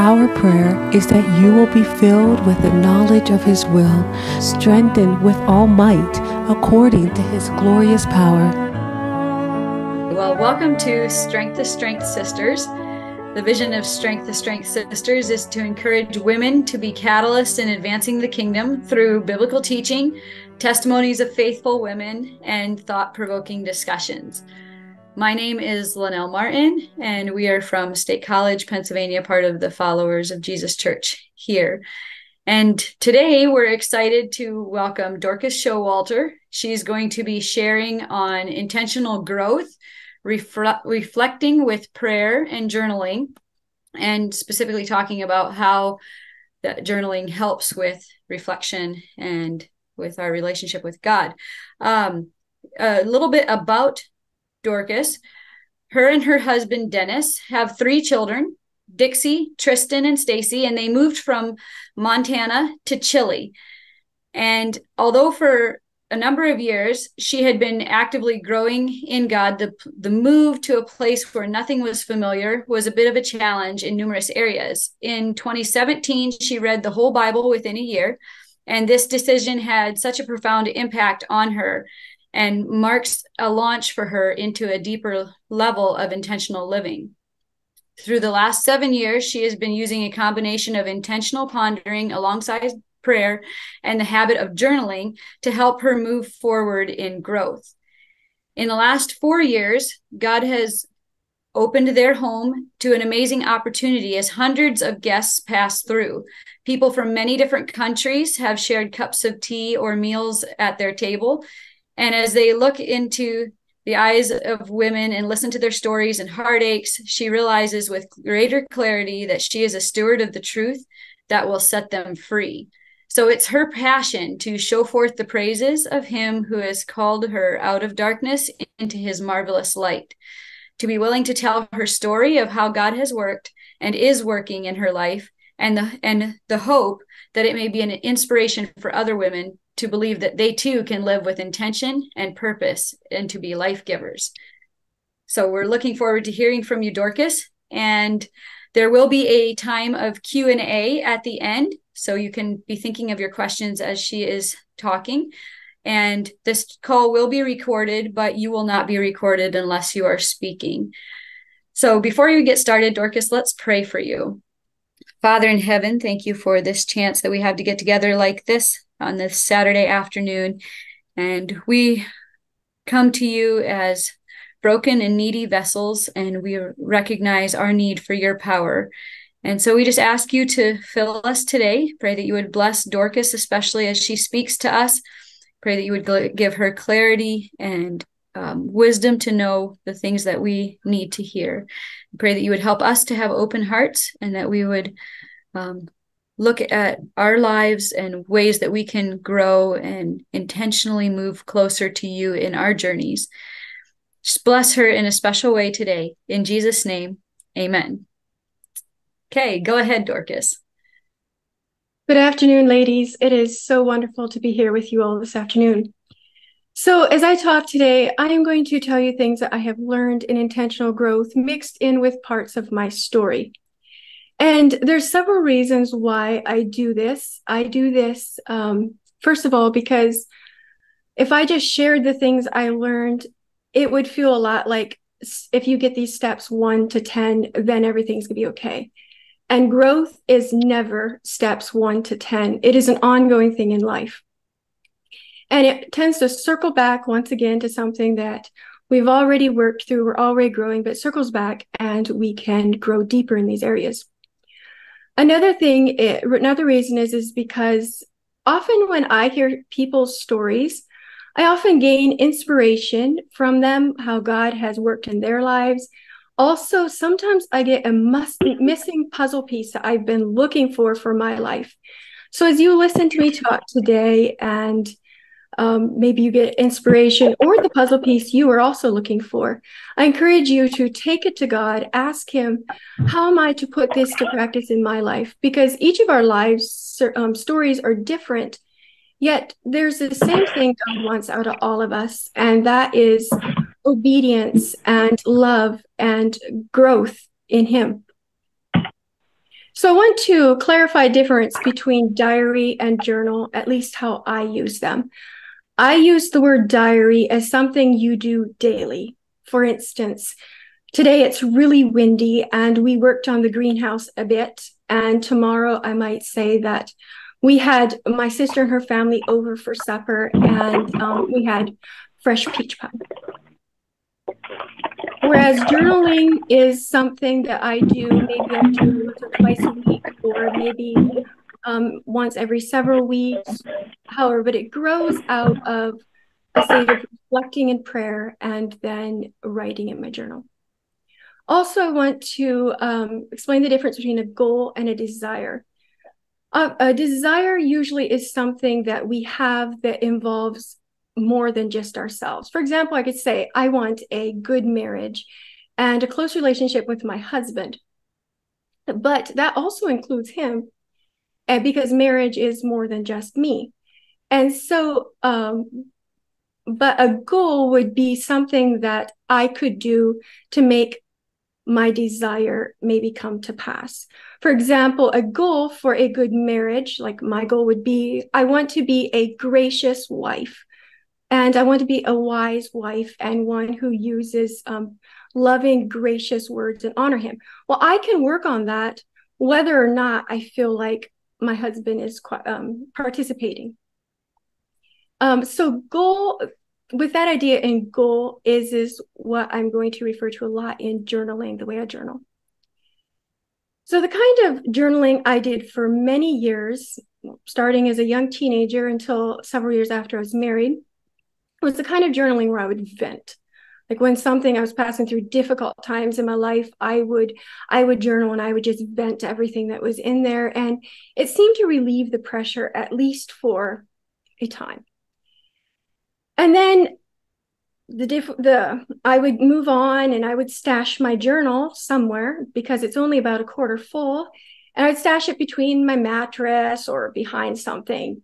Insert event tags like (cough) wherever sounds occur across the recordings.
Our prayer is that you will be filled with the knowledge of His will, strengthened with all might according to His glorious power. Well, welcome to Strength to Strength Sisters. The vision of Strength to Strength Sisters is to encourage women to be catalysts in advancing the kingdom through biblical teaching, testimonies of faithful women, and thought provoking discussions. My name is Linnell Martin, and we are from State College, Pennsylvania, part of the Followers of Jesus Church here. And today we're excited to welcome Dorcas Showalter. She's going to be sharing on intentional growth, refle- reflecting with prayer and journaling, and specifically talking about how that journaling helps with reflection and with our relationship with God. Um, a little bit about Dorcas. Her and her husband Dennis have three children, Dixie, Tristan, and Stacy, and they moved from Montana to Chile. And although for a number of years she had been actively growing in God, the, the move to a place where nothing was familiar was a bit of a challenge in numerous areas. In 2017, she read the whole Bible within a year, and this decision had such a profound impact on her and marks a launch for her into a deeper level of intentional living. Through the last seven years, she has been using a combination of intentional pondering alongside prayer and the habit of journaling to help her move forward in growth. In the last four years, God has opened their home to an amazing opportunity as hundreds of guests pass through. People from many different countries have shared cups of tea or meals at their table, and as they look into the eyes of women and listen to their stories and heartaches, she realizes with greater clarity that she is a steward of the truth that will set them free. So it's her passion to show forth the praises of him who has called her out of darkness into his marvelous light. To be willing to tell her story of how God has worked and is working in her life and the and the hope that it may be an inspiration for other women to believe that they too can live with intention and purpose and to be life givers. So we're looking forward to hearing from you, Dorcas, and there will be a time of Q&A at the end, so you can be thinking of your questions as she is talking. And this call will be recorded, but you will not be recorded unless you are speaking. So before you get started, Dorcas, let's pray for you. Father in heaven, thank you for this chance that we have to get together like this on this Saturday afternoon. And we come to you as broken and needy vessels, and we recognize our need for your power. And so we just ask you to fill us today. Pray that you would bless Dorcas, especially as she speaks to us. Pray that you would give her clarity and um, wisdom to know the things that we need to hear. Pray that you would help us to have open hearts and that we would um, look at our lives and ways that we can grow and intentionally move closer to you in our journeys. Just bless her in a special way today. In Jesus' name, amen. Okay, go ahead, Dorcas. Good afternoon, ladies. It is so wonderful to be here with you all this afternoon. So, as I talk today, I am going to tell you things that I have learned in intentional growth mixed in with parts of my story. And there's several reasons why I do this. I do this, um, first of all, because if I just shared the things I learned, it would feel a lot like if you get these steps one to 10, then everything's gonna be okay. And growth is never steps one to 10, it is an ongoing thing in life. And it tends to circle back once again to something that we've already worked through, we're already growing, but circles back and we can grow deeper in these areas. Another thing, it, another reason is is because often when I hear people's stories, I often gain inspiration from them, how God has worked in their lives. Also, sometimes I get a must, missing puzzle piece that I've been looking for for my life. So, as you listen to me talk today and um, maybe you get inspiration or the puzzle piece you are also looking for. I encourage you to take it to God, ask Him, How am I to put this to practice in my life? Because each of our lives um, stories are different, yet there's the same thing God wants out of all of us, and that is obedience and love and growth in Him. So I want to clarify difference between diary and journal, at least how I use them. I use the word diary as something you do daily. For instance, today it's really windy and we worked on the greenhouse a bit. And tomorrow I might say that we had my sister and her family over for supper and um, we had fresh peach pie. Whereas journaling is something that I do maybe I do once or twice a week, or maybe um, once every several weeks. However, but it grows out of a state of reflecting in prayer and then writing in my journal. Also, I want to um, explain the difference between a goal and a desire. Uh, a desire usually is something that we have that involves more than just ourselves. For example, I could say, I want a good marriage and a close relationship with my husband. But that also includes him uh, because marriage is more than just me. And so, um, but a goal would be something that I could do to make my desire maybe come to pass. For example, a goal for a good marriage, like my goal would be I want to be a gracious wife. And I want to be a wise wife and one who uses um, loving, gracious words and honor him. Well, I can work on that whether or not I feel like my husband is um, participating. Um, so, goal with that idea and goal is is what I'm going to refer to a lot in journaling, the way I journal. So, the kind of journaling I did for many years, starting as a young teenager until several years after I was married, was the kind of journaling where I would vent. Like when something I was passing through difficult times in my life, I would I would journal and I would just vent everything that was in there, and it seemed to relieve the pressure at least for a time. And then the diff the I would move on and I would stash my journal somewhere because it's only about a quarter full, and I'd stash it between my mattress or behind something.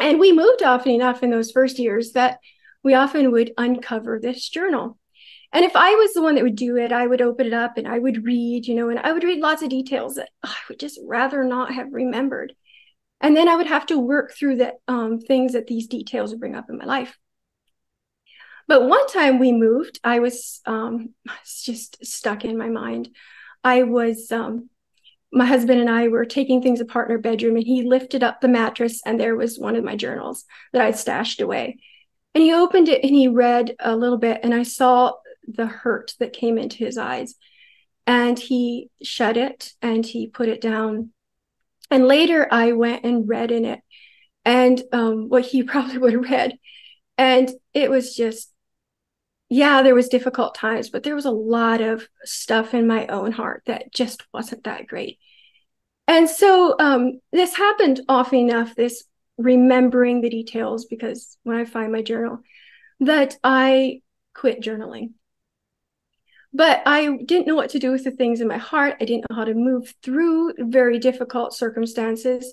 And we moved often enough in those first years that we often would uncover this journal. And if I was the one that would do it, I would open it up and I would read, you know, and I would read lots of details that I would just rather not have remembered. And then I would have to work through the um, things that these details would bring up in my life. But one time we moved, I was, um, just stuck in my mind. I was um, my husband and I were taking things apart in our bedroom, and he lifted up the mattress, and there was one of my journals that I'd stashed away. And he opened it and he read a little bit, and I saw the hurt that came into his eyes. And he shut it and he put it down. And later I went and read in it, and um, what he (laughs) probably would have read. And it was just yeah, there was difficult times, but there was a lot of stuff in my own heart that just wasn't that great. And so um, this happened often enough, this remembering the details, because when I find my journal, that I quit journaling. But I didn't know what to do with the things in my heart. I didn't know how to move through very difficult circumstances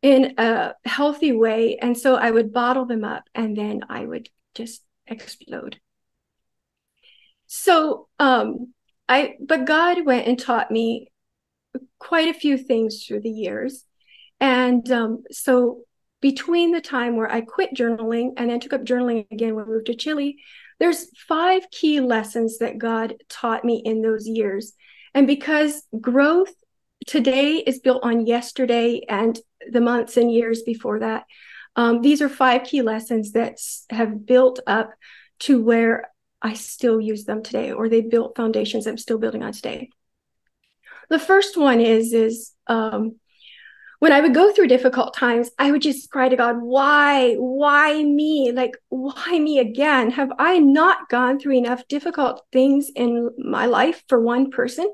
in a healthy way. And so I would bottle them up and then I would just explode. So um I but God went and taught me quite a few things through the years. And um, so between the time where I quit journaling and then took up journaling again when I moved to Chile, there's five key lessons that God taught me in those years. And because growth today is built on yesterday and the months and years before that, um, these are five key lessons that have built up to where I still use them today, or they built foundations I'm still building on today. The first one is is um, when I would go through difficult times, I would just cry to God, why, why me? Like, why me again? Have I not gone through enough difficult things in my life for one person?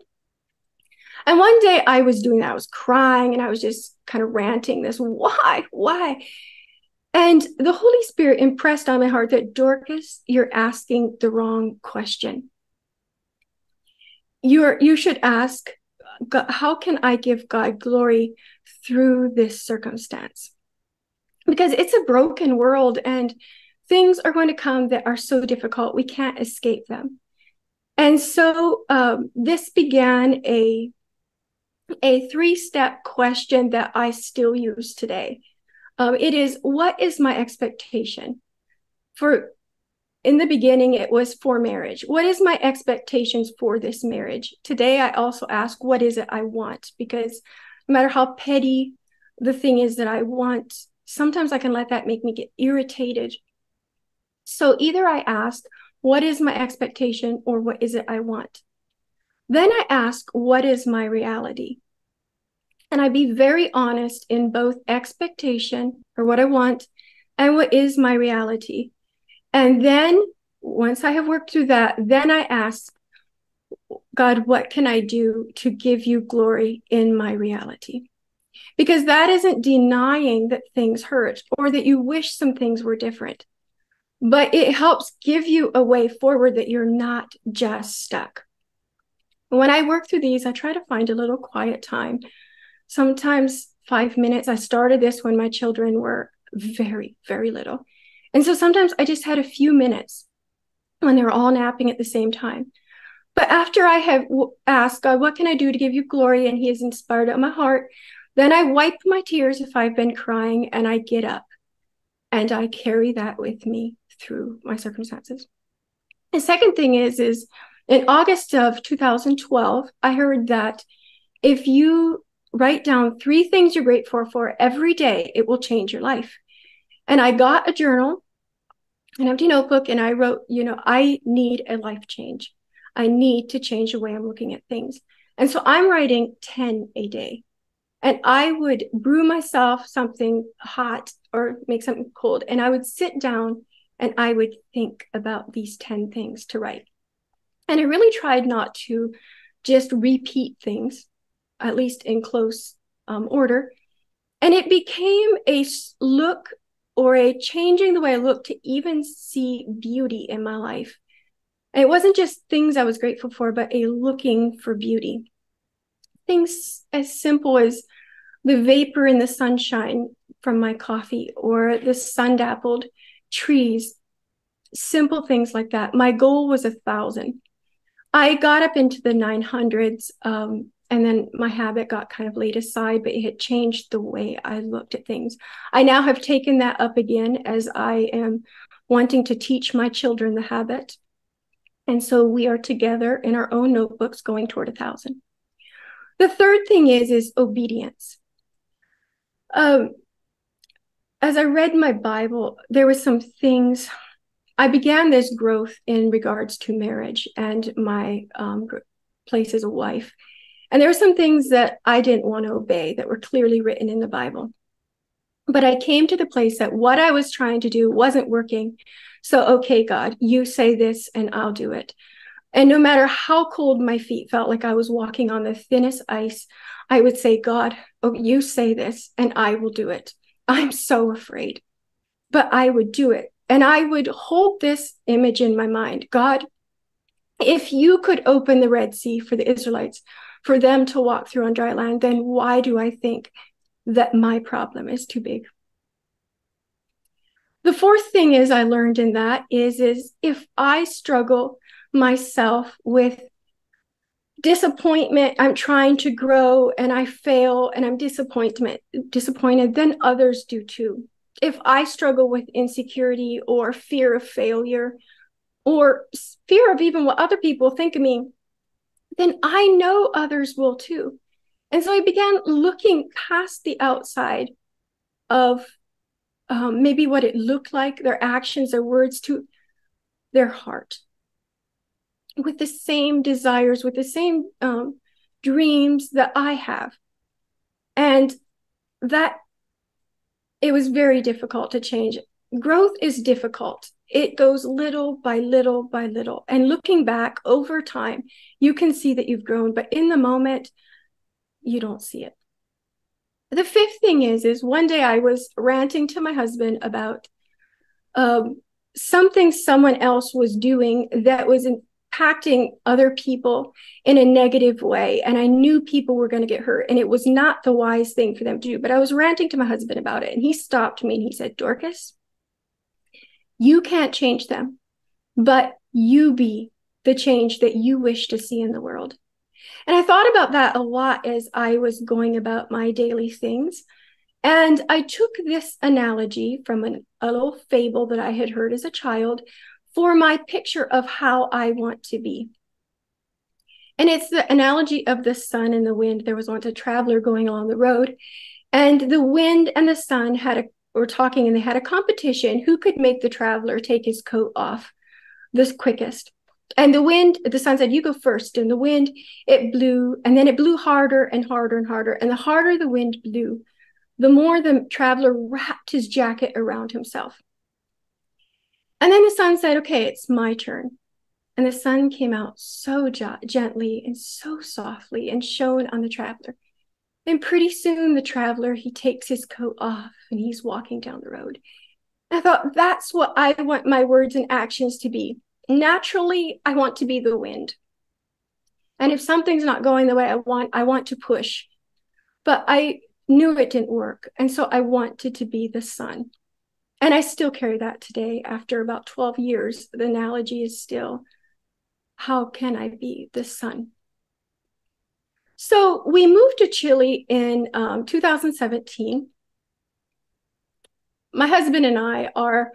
And one day I was doing that. I was crying and I was just kind of ranting this, (laughs) why, why? And the Holy Spirit impressed on my heart that Dorcas, you're asking the wrong question. You're you should ask, how can I give God glory through this circumstance? Because it's a broken world and things are going to come that are so difficult we can't escape them. And so um, this began a a three step question that I still use today. Um, it is, What is my expectation? For in the beginning, it was for marriage. What is my expectations for this marriage? Today, I also ask, What is it I want? Because no matter how petty the thing is that I want, sometimes I can let that make me get irritated. So either I ask, What is my expectation? or What is it I want? Then I ask, What is my reality? And I be very honest in both expectation or what I want and what is my reality. And then once I have worked through that, then I ask, God, what can I do to give you glory in my reality? Because that isn't denying that things hurt or that you wish some things were different, but it helps give you a way forward that you're not just stuck. When I work through these, I try to find a little quiet time, sometimes five minutes. I started this when my children were very, very little. And so sometimes I just had a few minutes when they were all napping at the same time. But after I have asked God, what can I do to give you glory? And He has inspired my heart, then I wipe my tears if I've been crying and I get up and I carry that with me through my circumstances. The second thing is, is in August of 2012, I heard that if you write down three things you're grateful for every day, it will change your life. And I got a journal, an empty notebook, and I wrote, you know, I need a life change. I need to change the way I'm looking at things. And so I'm writing 10 a day. And I would brew myself something hot or make something cold. And I would sit down and I would think about these 10 things to write. And I really tried not to just repeat things, at least in close um, order. And it became a look or a changing the way I look to even see beauty in my life. And it wasn't just things I was grateful for, but a looking for beauty. Things as simple as the vapor in the sunshine from my coffee or the sun dappled trees, simple things like that. My goal was a thousand. I got up into the 900s, um, and then my habit got kind of laid aside, but it had changed the way I looked at things. I now have taken that up again as I am wanting to teach my children the habit. And so we are together in our own notebooks going toward a thousand. The third thing is is obedience. Um, as I read my Bible, there were some things I began this growth in regards to marriage and my um, place as a wife. And there were some things that I didn't want to obey that were clearly written in the Bible. But I came to the place that what I was trying to do wasn't working. So, okay, God, you say this and I'll do it. And no matter how cold my feet felt like I was walking on the thinnest ice, I would say, God, oh, you say this and I will do it. I'm so afraid, but I would do it. And I would hold this image in my mind God, if you could open the Red Sea for the Israelites, for them to walk through on dry land, then why do I think that my problem is too big? The fourth thing is I learned in that is is if I struggle myself with disappointment, I'm trying to grow and I fail and I'm disappointment disappointed, then others do too if I struggle with insecurity or fear of failure or fear of even what other people think of me, then I know others will too. And so I began looking past the outside of um, maybe what it looked like, their actions, their words, to their heart with the same desires, with the same um, dreams that I have. And that it was very difficult to change. Growth is difficult. It goes little by little by little. And looking back over time, you can see that you've grown, but in the moment, you don't see it. The fifth thing is, is one day I was ranting to my husband about um, something someone else was doing that was impacting other people in a negative way. And I knew people were going to get hurt. And it was not the wise thing for them to do. But I was ranting to my husband about it. And he stopped me and he said, Dorcas, you can't change them, but you be the change that you wish to see in the world. And I thought about that a lot as I was going about my daily things. And I took this analogy from an, a little fable that I had heard as a child for my picture of how I want to be. And it's the analogy of the sun and the wind. There was once a traveler going along the road, and the wind and the sun had a were talking and they had a competition who could make the traveler take his coat off the quickest. And the wind, the sun said, You go first. And the wind, it blew, and then it blew harder and harder and harder. And the harder the wind blew, the more the traveler wrapped his jacket around himself. And then the sun said, Okay, it's my turn. And the sun came out so jo- gently and so softly and shone on the traveler. And pretty soon the traveler, he takes his coat off and he's walking down the road. I thought that's what I want my words and actions to be. Naturally, I want to be the wind. And if something's not going the way I want, I want to push. But I knew it didn't work. And so I wanted to be the sun. And I still carry that today after about 12 years. The analogy is still how can I be the sun? So we moved to Chile in um, 2017. My husband and I are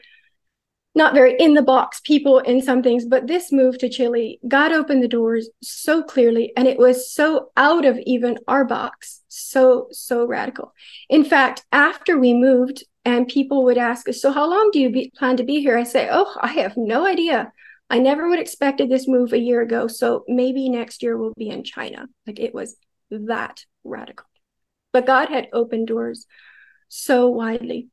not very in the box people in some things, but this move to Chile, God opened the doors so clearly, and it was so out of even our box, so, so radical. In fact, after we moved, and people would ask us, So, how long do you be, plan to be here? I say, Oh, I have no idea. I never would have expected this move a year ago. So maybe next year we'll be in China. Like it was that radical. But God had opened doors so widely.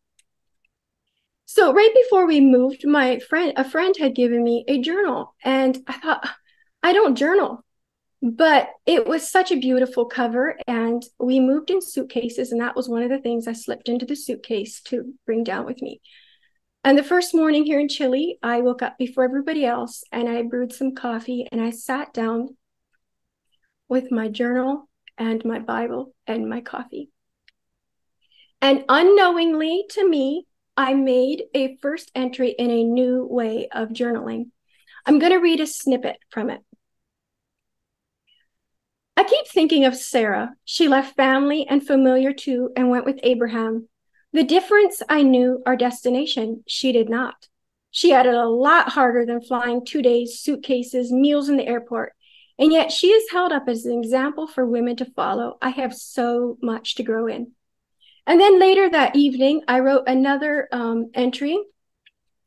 So right before we moved, my friend, a friend had given me a journal, and I thought, I don't journal, but it was such a beautiful cover, and we moved in suitcases, and that was one of the things I slipped into the suitcase to bring down with me. And the first morning here in Chile, I woke up before everybody else and I brewed some coffee and I sat down with my journal and my Bible and my coffee. And unknowingly to me, I made a first entry in a new way of journaling. I'm going to read a snippet from it. I keep thinking of Sarah. She left family and familiar too and went with Abraham. The difference I knew our destination, she did not. She had it a lot harder than flying two days, suitcases, meals in the airport. And yet she is held up as an example for women to follow. I have so much to grow in. And then later that evening, I wrote another um, entry.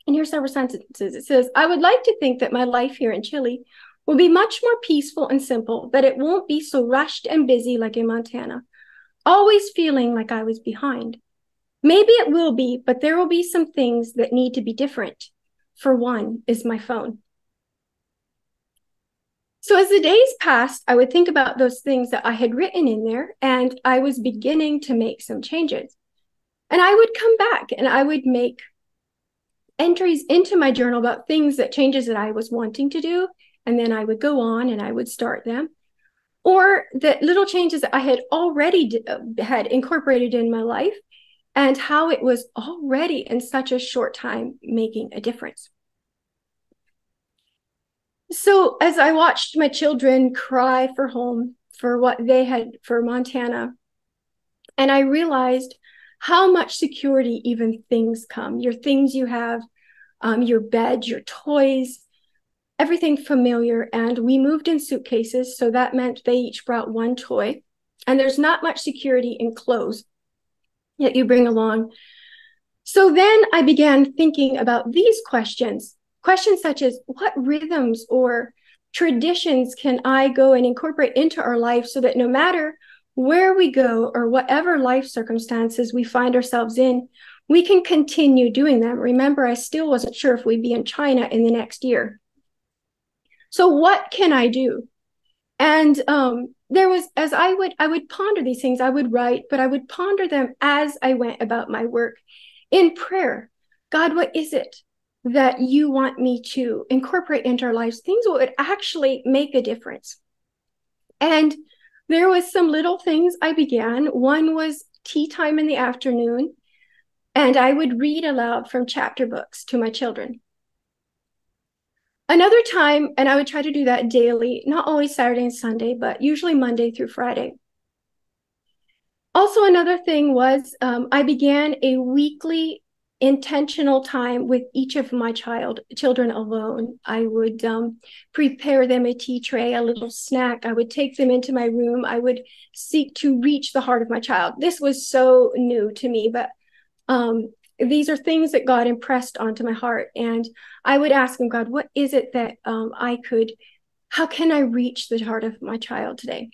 And here's several sentences. It says, I would like to think that my life here in Chile will be much more peaceful and simple, that it won't be so rushed and busy like in Montana, always feeling like I was behind. Maybe it will be, but there will be some things that need to be different. For one is my phone. So as the days passed, I would think about those things that I had written in there, and I was beginning to make some changes. And I would come back and I would make entries into my journal about things that changes that I was wanting to do. And then I would go on and I would start them. Or the little changes that I had already d- uh, had incorporated in my life and how it was already in such a short time making a difference. So, as I watched my children cry for home, for what they had for Montana, and I realized how much security even things come your things you have, um, your bed, your toys, everything familiar. And we moved in suitcases. So that meant they each brought one toy. And there's not much security in clothes that you bring along. So then I began thinking about these questions questions such as what rhythms or traditions can I go and incorporate into our life so that no matter where we go or whatever life circumstances we find ourselves in, we can continue doing them. Remember, I still wasn't sure if we'd be in China in the next year. So, what can I do? And um, there was as i would i would ponder these things i would write but i would ponder them as i went about my work. In prayer god what is it that you want me to incorporate into our lives? Things that would actually make a difference. And there was some little things i began. One was tea time in the afternoon and i would read aloud from chapter books to my children Another time, and I would try to do that daily, not always Saturday and Sunday, but usually Monday through Friday. Also, another thing was um, I began a weekly intentional time with each of my child children alone. I would um, prepare them a tea tray, a little snack. I would take them into my room. I would seek to reach the heart of my child. This was so new to me, but um, these are things that God impressed onto my heart, and I would ask Him, God, what is it that um, I could? How can I reach the heart of my child today?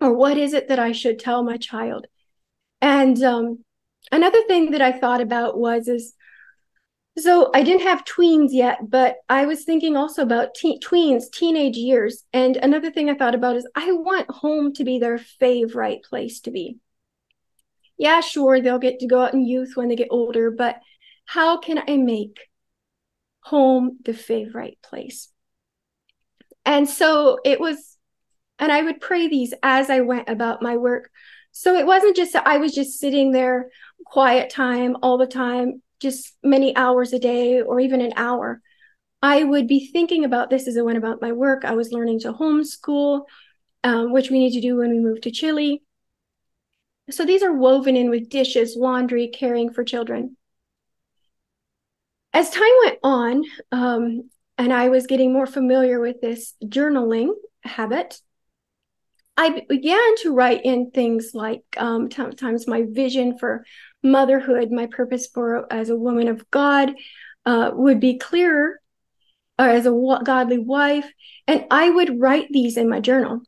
Or what is it that I should tell my child? And um, another thing that I thought about was is so I didn't have tweens yet, but I was thinking also about te- tweens, teenage years. And another thing I thought about is I want home to be their favorite place to be. Yeah, sure, they'll get to go out in youth when they get older, but how can I make home the favorite place? And so it was, and I would pray these as I went about my work. So it wasn't just that I was just sitting there quiet time all the time, just many hours a day or even an hour. I would be thinking about this as I went about my work. I was learning to homeschool, um, which we need to do when we move to Chile. So these are woven in with dishes, laundry, caring for children. As time went on, um, and I was getting more familiar with this journaling habit, I began to write in things like um, my vision for motherhood, my purpose for as a woman of God uh, would be clearer, or as a godly wife, and I would write these in my journal.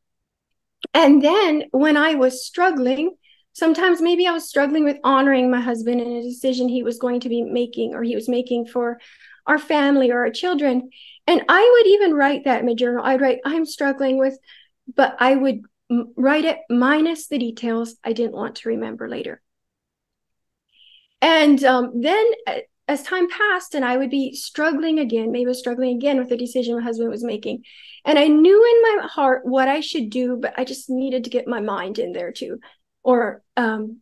And then when I was struggling, sometimes maybe I was struggling with honoring my husband in a decision he was going to be making or he was making for our family or our children. And I would even write that in my journal. I'd write, I'm struggling with, but I would write it minus the details I didn't want to remember later. And um, then uh, as time passed and I would be struggling again, maybe I was struggling again with the decision my husband was making. And I knew in my heart what I should do, but I just needed to get my mind in there too. Or um,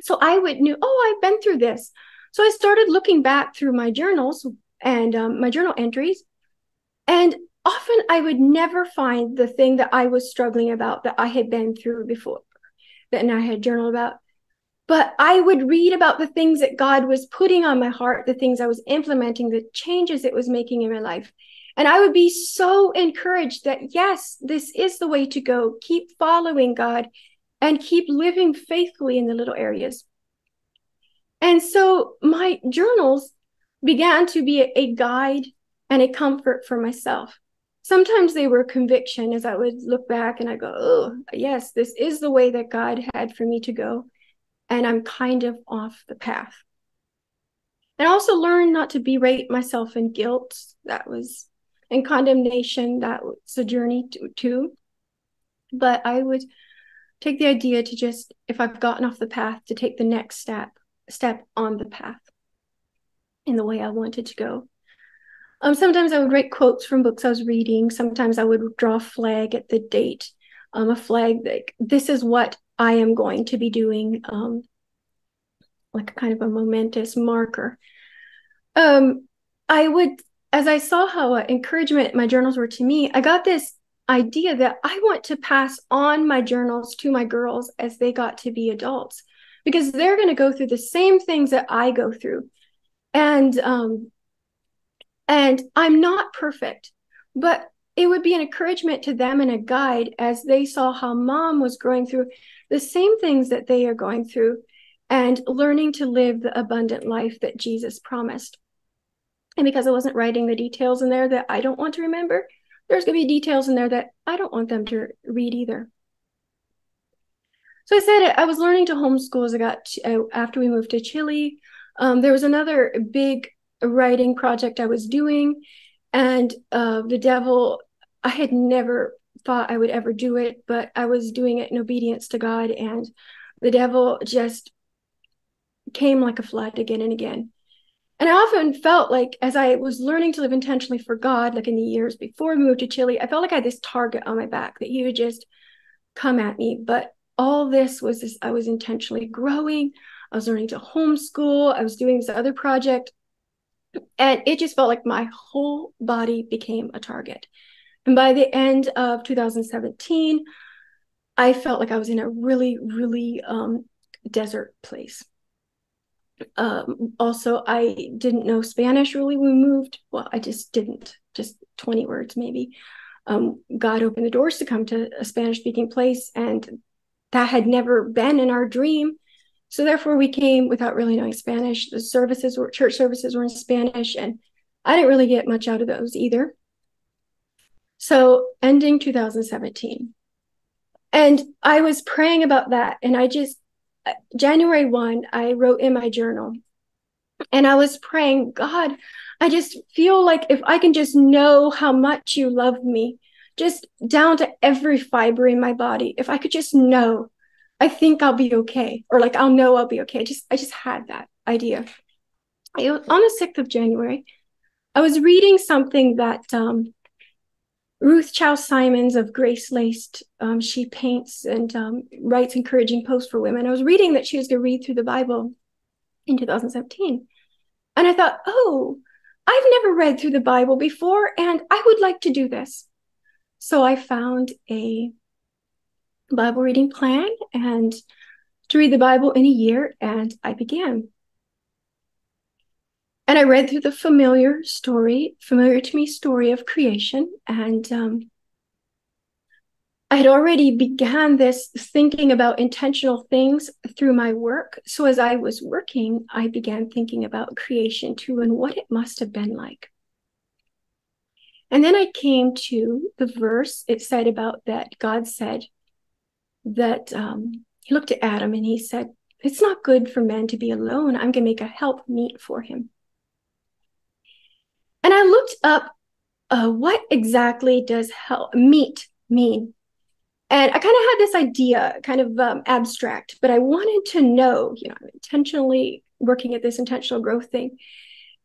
so I would knew, oh, I've been through this. So I started looking back through my journals and um, my journal entries. And often I would never find the thing that I was struggling about that I had been through before, that I had journaled about. But I would read about the things that God was putting on my heart, the things I was implementing, the changes it was making in my life. And I would be so encouraged that, yes, this is the way to go. Keep following God and keep living faithfully in the little areas. And so my journals began to be a guide and a comfort for myself sometimes they were conviction as I would look back and I go, oh, yes, this is the way that God had for me to go. And I'm kind of off the path. And I also learned not to berate myself in guilt. That was in condemnation. That was a journey to, too. But I would take the idea to just, if I've gotten off the path, to take the next step, step on the path in the way I wanted to go. Um, sometimes I would write quotes from books I was reading. Sometimes I would draw a flag at the date, um, a flag like this is what I am going to be doing, um, like a kind of a momentous marker. Um, I would, as I saw how uh, encouragement my journals were to me, I got this idea that I want to pass on my journals to my girls as they got to be adults, because they're going to go through the same things that I go through. And um, and I'm not perfect, but it would be an encouragement to them and a guide as they saw how mom was growing through the same things that they are going through and learning to live the abundant life that Jesus promised. And because I wasn't writing the details in there that I don't want to remember, there's going to be details in there that I don't want them to read either. So I said I was learning to homeschool as I got to, uh, after we moved to Chile. Um, there was another big writing project I was doing. And uh, the devil, I had never thought I would ever do it, but I was doing it in obedience to God. And the devil just came like a flood again and again. And I often felt like as I was learning to live intentionally for God, like in the years before we moved to Chile, I felt like I had this target on my back that he would just come at me. But all this was this I was intentionally growing. I was learning to homeschool. I was doing this other project And it just felt like my whole body became a target. And by the end of 2017, I felt like I was in a really, really um, desert place. Um, also, I didn't know Spanish really we moved. Well, I just didn't, just 20 words maybe. Um, God opened the doors to come to a Spanish speaking place, and that had never been in our dream. So therefore, we came without really knowing Spanish. The services were church services were in Spanish, and I didn't really get much out of those either. So ending 2017, and I was praying about that, and I just January 1, I wrote in my journal, and I was praying, God, I just feel like if I can just know how much you love me, just down to every fiber in my body, if I could just know I think I'll be okay, or like I'll know I'll be okay. I just I just had that idea. On the sixth of January, I was reading something that um, Ruth Chou Simons of Grace Laced. Um, she paints and um, writes encouraging posts for women. I was reading that she was going to read through the Bible in 2017, and I thought, oh, I've never read through the Bible before, and I would like to do this. So I found a Bible reading plan and to read the Bible in a year, and I began. And I read through the familiar story, familiar to me story of creation, and um, I had already began this thinking about intentional things through my work. So as I was working, I began thinking about creation too and what it must have been like. And then I came to the verse it said about that God said, that um, he looked at Adam and he said, It's not good for man to be alone. I'm going to make a help meet for him. And I looked up uh, what exactly does help meet mean? And I kind of had this idea, kind of um, abstract, but I wanted to know, you know, I'm intentionally working at this intentional growth thing.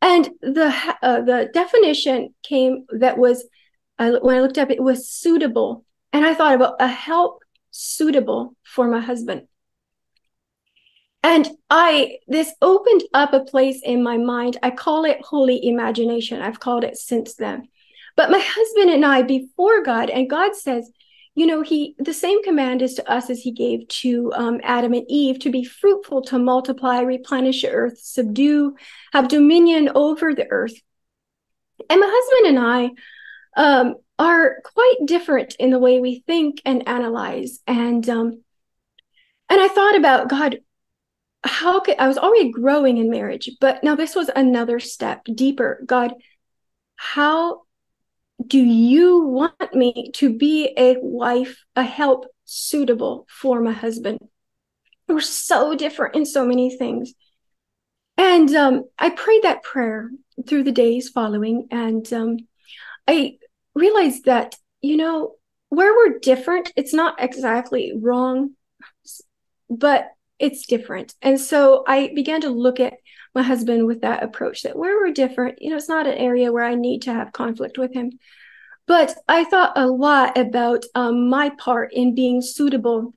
And the uh, the definition came that was uh, when I looked up, it was suitable. And I thought about a help suitable for my husband. And I, this opened up a place in my mind. I call it holy imagination. I've called it since then. But my husband and I, before God, and God says, you know, he, the same command is to us as he gave to um, Adam and Eve to be fruitful, to multiply, replenish the earth, subdue, have dominion over the earth. And my husband and I, um, are quite different in the way we think and analyze. And um, and I thought about God, how could I was already growing in marriage, but now this was another step deeper. God, how do you want me to be a wife, a help suitable for my husband? We're so different in so many things. And um, I prayed that prayer through the days following, and um, I realized that, you know, where we're different, it's not exactly wrong, but it's different. And so I began to look at my husband with that approach that where we're different, you know, it's not an area where I need to have conflict with him. But I thought a lot about um, my part in being suitable.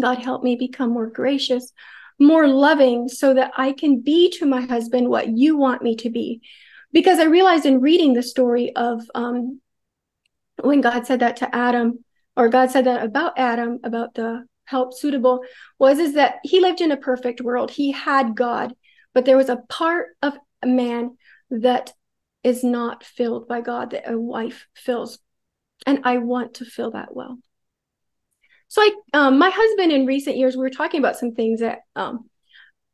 God help me become more gracious, more loving, so that I can be to my husband what you want me to be. Because I realized in reading the story of um, when God said that to Adam, or God said that about Adam, about the help suitable, was is that he lived in a perfect world. He had God, but there was a part of a man that is not filled by God that a wife fills. And I want to fill that well. So I um, my husband in recent years, we were talking about some things that um,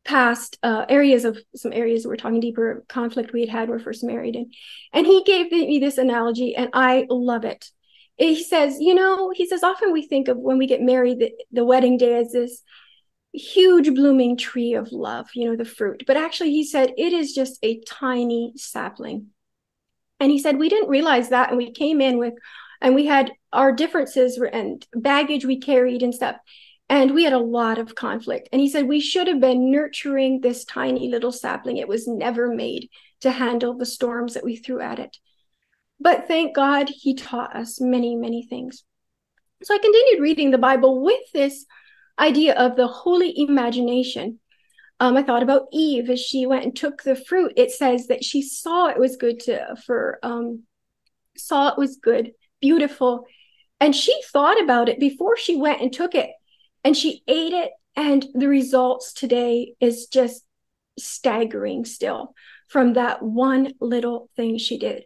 past uh, areas of some areas we're talking deeper conflict we had had when we first married and and he gave me this analogy and i love it he says you know he says often we think of when we get married the, the wedding day as this huge blooming tree of love you know the fruit but actually he said it is just a tiny sapling and he said we didn't realize that and we came in with and we had our differences and baggage we carried and stuff and we had a lot of conflict. And he said, We should have been nurturing this tiny little sapling. It was never made to handle the storms that we threw at it. But thank God he taught us many, many things. So I continued reading the Bible with this idea of the holy imagination. Um, I thought about Eve as she went and took the fruit. It says that she saw it was good to for um, saw it was good, beautiful, and she thought about it before she went and took it, and she ate it. And the results today is just staggering still from that one little thing she did.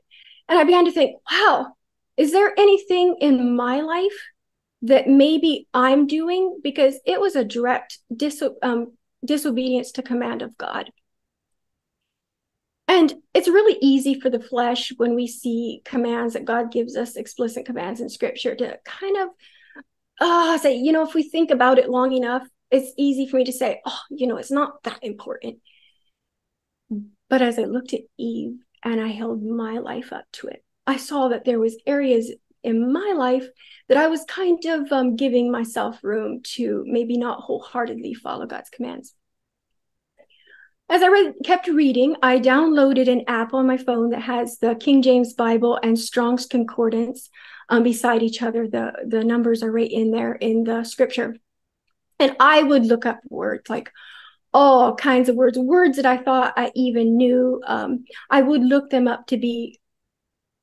And I began to think, wow, is there anything in my life that maybe I'm doing? Because it was a direct dis- um, disobedience to command of God. And it's really easy for the flesh when we see commands that God gives us, explicit commands in scripture, to kind of uh, say, you know, if we think about it long enough, it's easy for me to say, oh, you know, it's not that important. But as I looked at Eve and I held my life up to it, I saw that there was areas in my life that I was kind of um, giving myself room to maybe not wholeheartedly follow God's commands. As I read, kept reading, I downloaded an app on my phone that has the King James Bible and Strong's Concordance um, beside each other. The, the numbers are right in there in the scripture. And I would look up words like all kinds of words, words that I thought I even knew. Um, I would look them up to be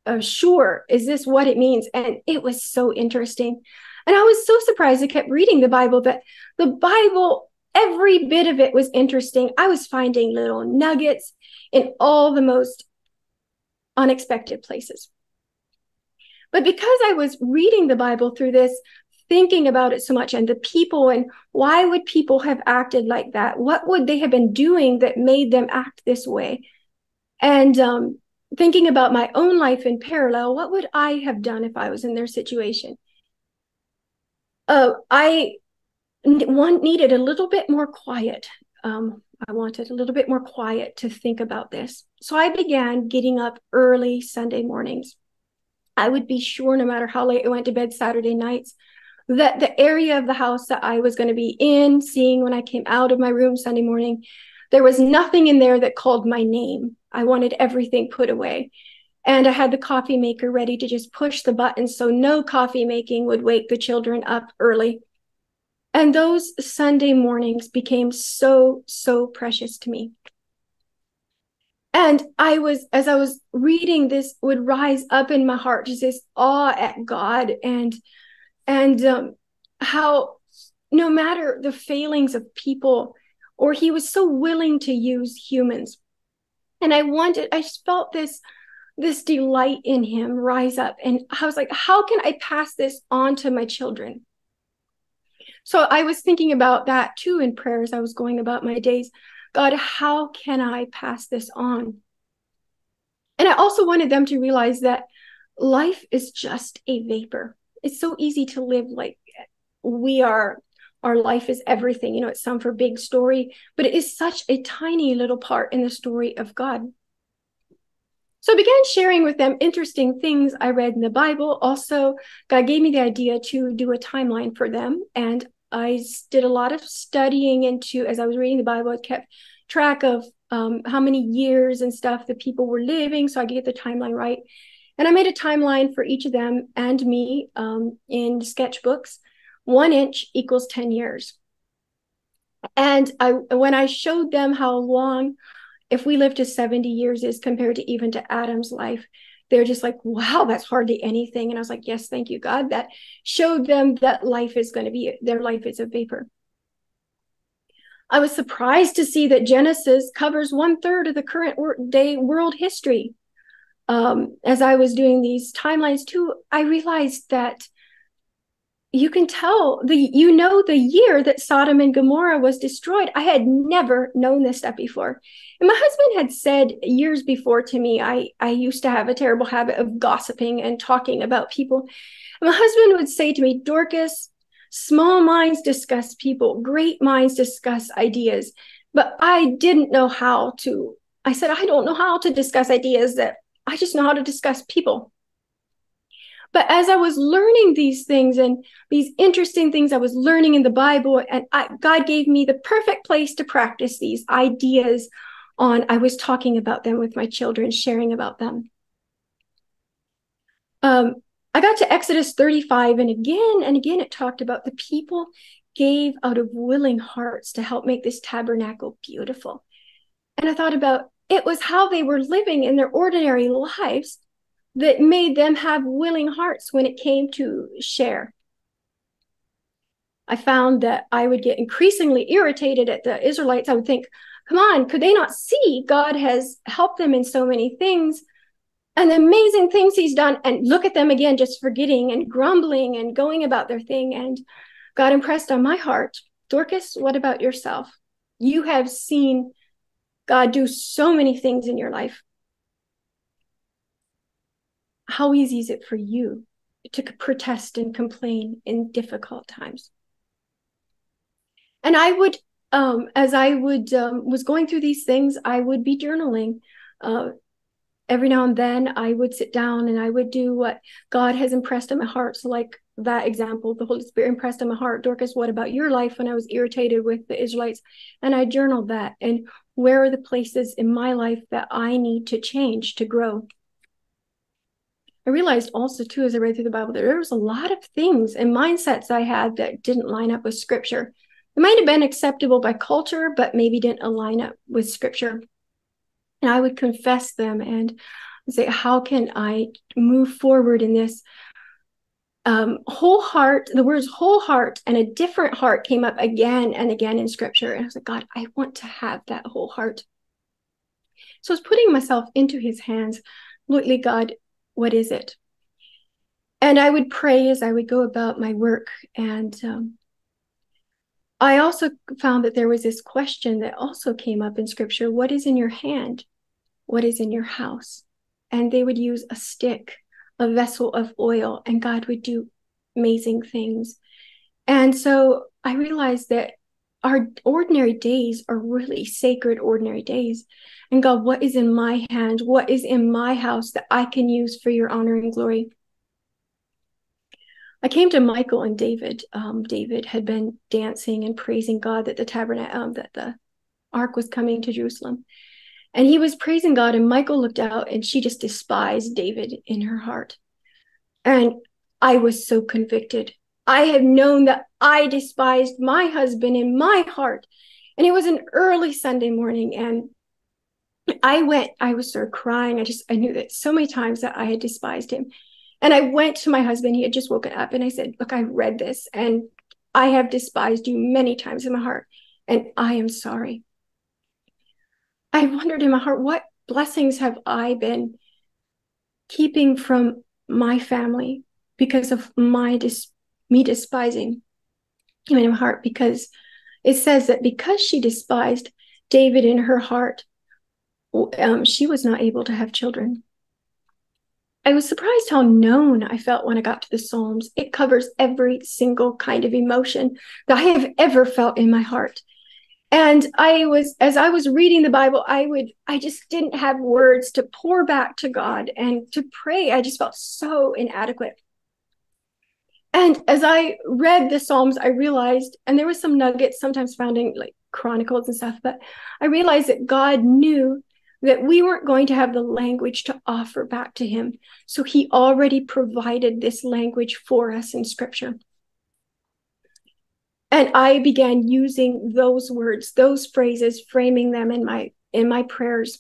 uh, sure, is this what it means? And it was so interesting. And I was so surprised. I kept reading the Bible, but the Bible, every bit of it was interesting. I was finding little nuggets in all the most unexpected places. But because I was reading the Bible through this, thinking about it so much and the people and why would people have acted like that? What would they have been doing that made them act this way? And um, thinking about my own life in parallel, what would I have done if I was in their situation? Uh, I one needed a little bit more quiet. Um, I wanted a little bit more quiet to think about this. So I began getting up early Sunday mornings. I would be sure, no matter how late I went to bed Saturday nights, that the area of the house that I was going to be in, seeing when I came out of my room Sunday morning, there was nothing in there that called my name. I wanted everything put away. And I had the coffee maker ready to just push the button so no coffee making would wake the children up early. And those Sunday mornings became so, so precious to me. And I was, as I was reading this, would rise up in my heart just this awe at God and and um, how no matter the failings of people, or he was so willing to use humans. And i wanted i just felt this this delight in him rise up. And i was like how can i pass this on to my children? So i was thinking about that too in prayers i was going about my days. God how can i pass this on? And i also wanted them to realize that life is just a vapor it's so easy to live like we are our life is everything. You know, it's some for big story, but it is such a tiny little part in the story of God. So I began sharing with them interesting things I read in the Bible. Also, God gave me the idea to do a timeline for them. And I did a lot of studying into, as I was reading the Bible, I kept track of um, how many years and stuff the people were living so I could get the timeline right. And I made a timeline for each of them and me um, in sketchbooks one inch equals 10 years. And I when I showed them how long, if we live to 70 years is compared to even to Adam's life, they're just like, wow, that's hardly anything. And I was like, yes, thank you, God. That showed them that life is going to be, their life is a vapor. I was surprised to see that Genesis covers one third of the current day world history. Um, as I was doing these timelines too, I realized that you can tell the you know the year that Sodom and Gomorrah was destroyed. I had never known this stuff before. And my husband had said years before to me, I, I used to have a terrible habit of gossiping and talking about people. And my husband would say to me, Dorcas, small minds discuss people, great minds discuss ideas. But I didn't know how to. I said, I don't know how to discuss ideas that I just know how to discuss people. But as I was learning these things and these interesting things I was learning in the Bible, and I, God gave me the perfect place to practice these ideas on, I was talking about them with my children, sharing about them. Um, I got to Exodus 35, and again and again it talked about the people gave out of willing hearts to help make this tabernacle beautiful. And I thought about it was how they were living in their ordinary lives that made them have willing hearts when it came to share. I found that I would get increasingly irritated at the Israelites. I would think, come on, could they not see God has helped them in so many things and the amazing things he's done? And look at them again, just forgetting and grumbling and going about their thing. And God impressed on my heart, Dorcas, what about yourself? You have seen God do so many things in your life. How easy is it for you to protest and complain in difficult times? And I would, um, as I would um, was going through these things, I would be journaling. Uh, every now and then, I would sit down and I would do what God has impressed in my heart. So, like that example, the Holy Spirit impressed in my heart. Dorcas, what about your life when I was irritated with the Israelites? And I journaled that. And where are the places in my life that I need to change to grow? I realized also too as I read through the Bible that there was a lot of things and mindsets I had that didn't line up with scripture. It might have been acceptable by culture, but maybe didn't align up with scripture. And I would confess them and say, how can I move forward in this um, whole heart, the words whole heart and a different heart came up again and again in scripture. And I was like, God, I want to have that whole heart. So I was putting myself into his hands. Lordly God, what is it? And I would pray as I would go about my work. And um, I also found that there was this question that also came up in scripture What is in your hand? What is in your house? And they would use a stick a vessel of oil and God would do amazing things. And so I realized that our ordinary days are really sacred, ordinary days. And God, what is in my hand? What is in my house that I can use for your honor and glory? I came to Michal and David. Um, David had been dancing and praising God that the tabernacle, um, that the ark was coming to Jerusalem. And he was praising God, and Michal looked out and she just despised David in her heart. And I was so convicted. I had known that I despised my husband in my heart. And it was an early Sunday morning, and I went, I was sort of crying. I just, I knew that so many times that I had despised him. And I went to my husband, he had just woken up, and I said, Look, I read this, and I have despised you many times in my heart, and I am sorry. I wondered in my heart, what blessings have I been keeping from my family because of my dis- me despising him in my heart? Because it says that because she despised David in her heart, um, she was not able to have children. I was surprised how known I felt when I got to the Psalms. It covers every single kind of emotion that I have ever felt in my heart and i was as i was reading the bible i would i just didn't have words to pour back to god and to pray. I just felt so inadequate. And as i read the psalms i realized and there was some nuggets sometimes found in like chronicles and stuff but i realized that god knew that we weren't going to have the language to offer back to him. So he already provided this language for us in scripture and i began using those words those phrases framing them in my in my prayers.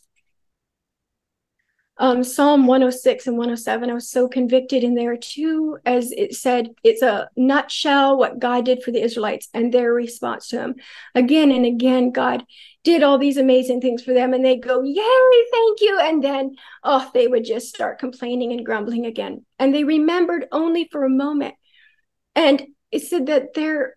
Um, psalm 106 and 107 i was so convicted in there too as it said it's a nutshell what god did for the israelites and their response to him. Again and again god did all these amazing things for them and they go yay thank you and then oh they would just start complaining and grumbling again. And they remembered only for a moment. And it said that their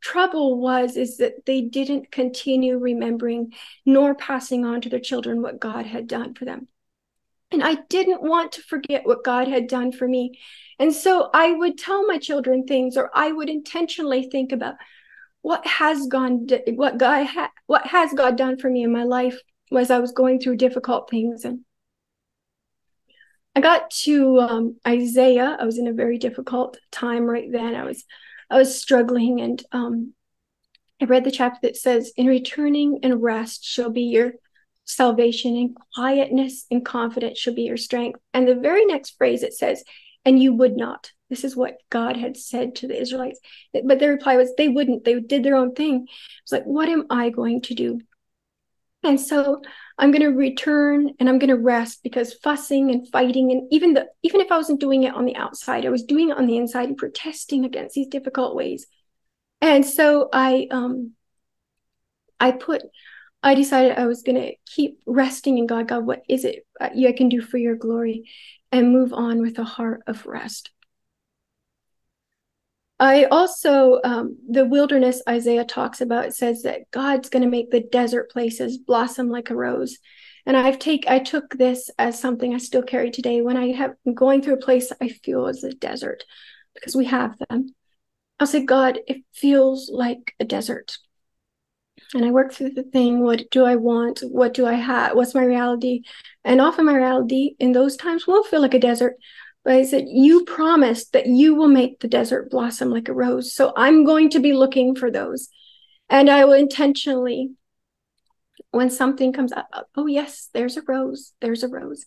trouble was is that they didn't continue remembering nor passing on to their children what God had done for them. And I didn't want to forget what God had done for me. And so I would tell my children things or I would intentionally think about what has gone what God ha- what has God done for me in my life as I was going through difficult things and I got to um, Isaiah. I was in a very difficult time right then. I was I was struggling and um, I read the chapter that says, In returning and rest shall be your salvation, and quietness and confidence shall be your strength. And the very next phrase it says, And you would not This is what God had said to the Israelites. But their reply was they wouldn't. They did their own thing. It's like, what am I going to do? And so I'm going to return and I'm going to rest because fussing and fighting and even the even if I wasn't doing it on the outside, I was doing it on the inside and protesting against these difficult ways. And so I um I put I decided I was going to keep resting in God. God, what is it uh, I can do for your glory? And move on with a heart of rest. I also, um, the wilderness Isaiah talks about, says that God's going to make the desert places blossom like a rose. And I've take I took this as something I still carry today. When I have going through a place I feel as a desert, because we have them. I'll say, God, it feels like a desert. And I work through the thing. What do I want? What do I have? What's my reality? And often my reality in those times will feel like a desert. But I said, You promised that you will make the desert blossom like a rose. So I'm going to be looking for those. And I will intentionally, when something comes up, oh, yes, there's a rose, there's a rose.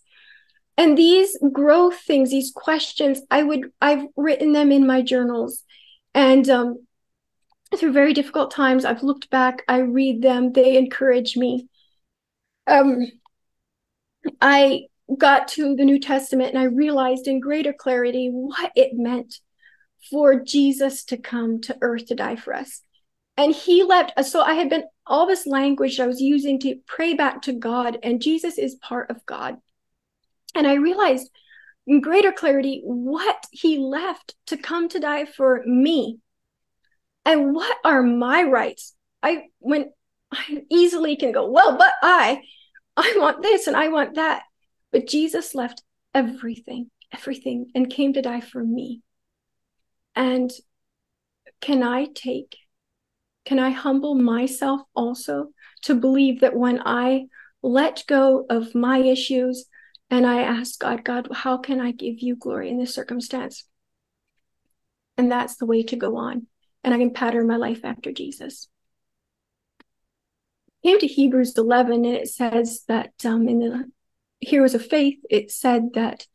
And these growth things, these questions, I would, I've written them in my journals. And um, through very difficult times, I've looked back, I read them, they encourage me. Um, I got to the New Testament and I realized in greater clarity what it meant for Jesus to come to earth to die for us. And he left. So I had been all this language I was using to pray back to God, and Jesus is part of God. And I realized in greater clarity what he left to come to die for me. And what are my rights? I when I easily can go, well, but I, I want this and I want that. But Jesus left everything, everything, and came to die for me. And can I take, can I humble myself also to believe that when I let go of my issues and I ask God, God, how can I give you glory in this circumstance? And that's the way to go on. And I can pattern my life after Jesus came to Hebrews 11 and it says that um, in the heroes of faith, it said that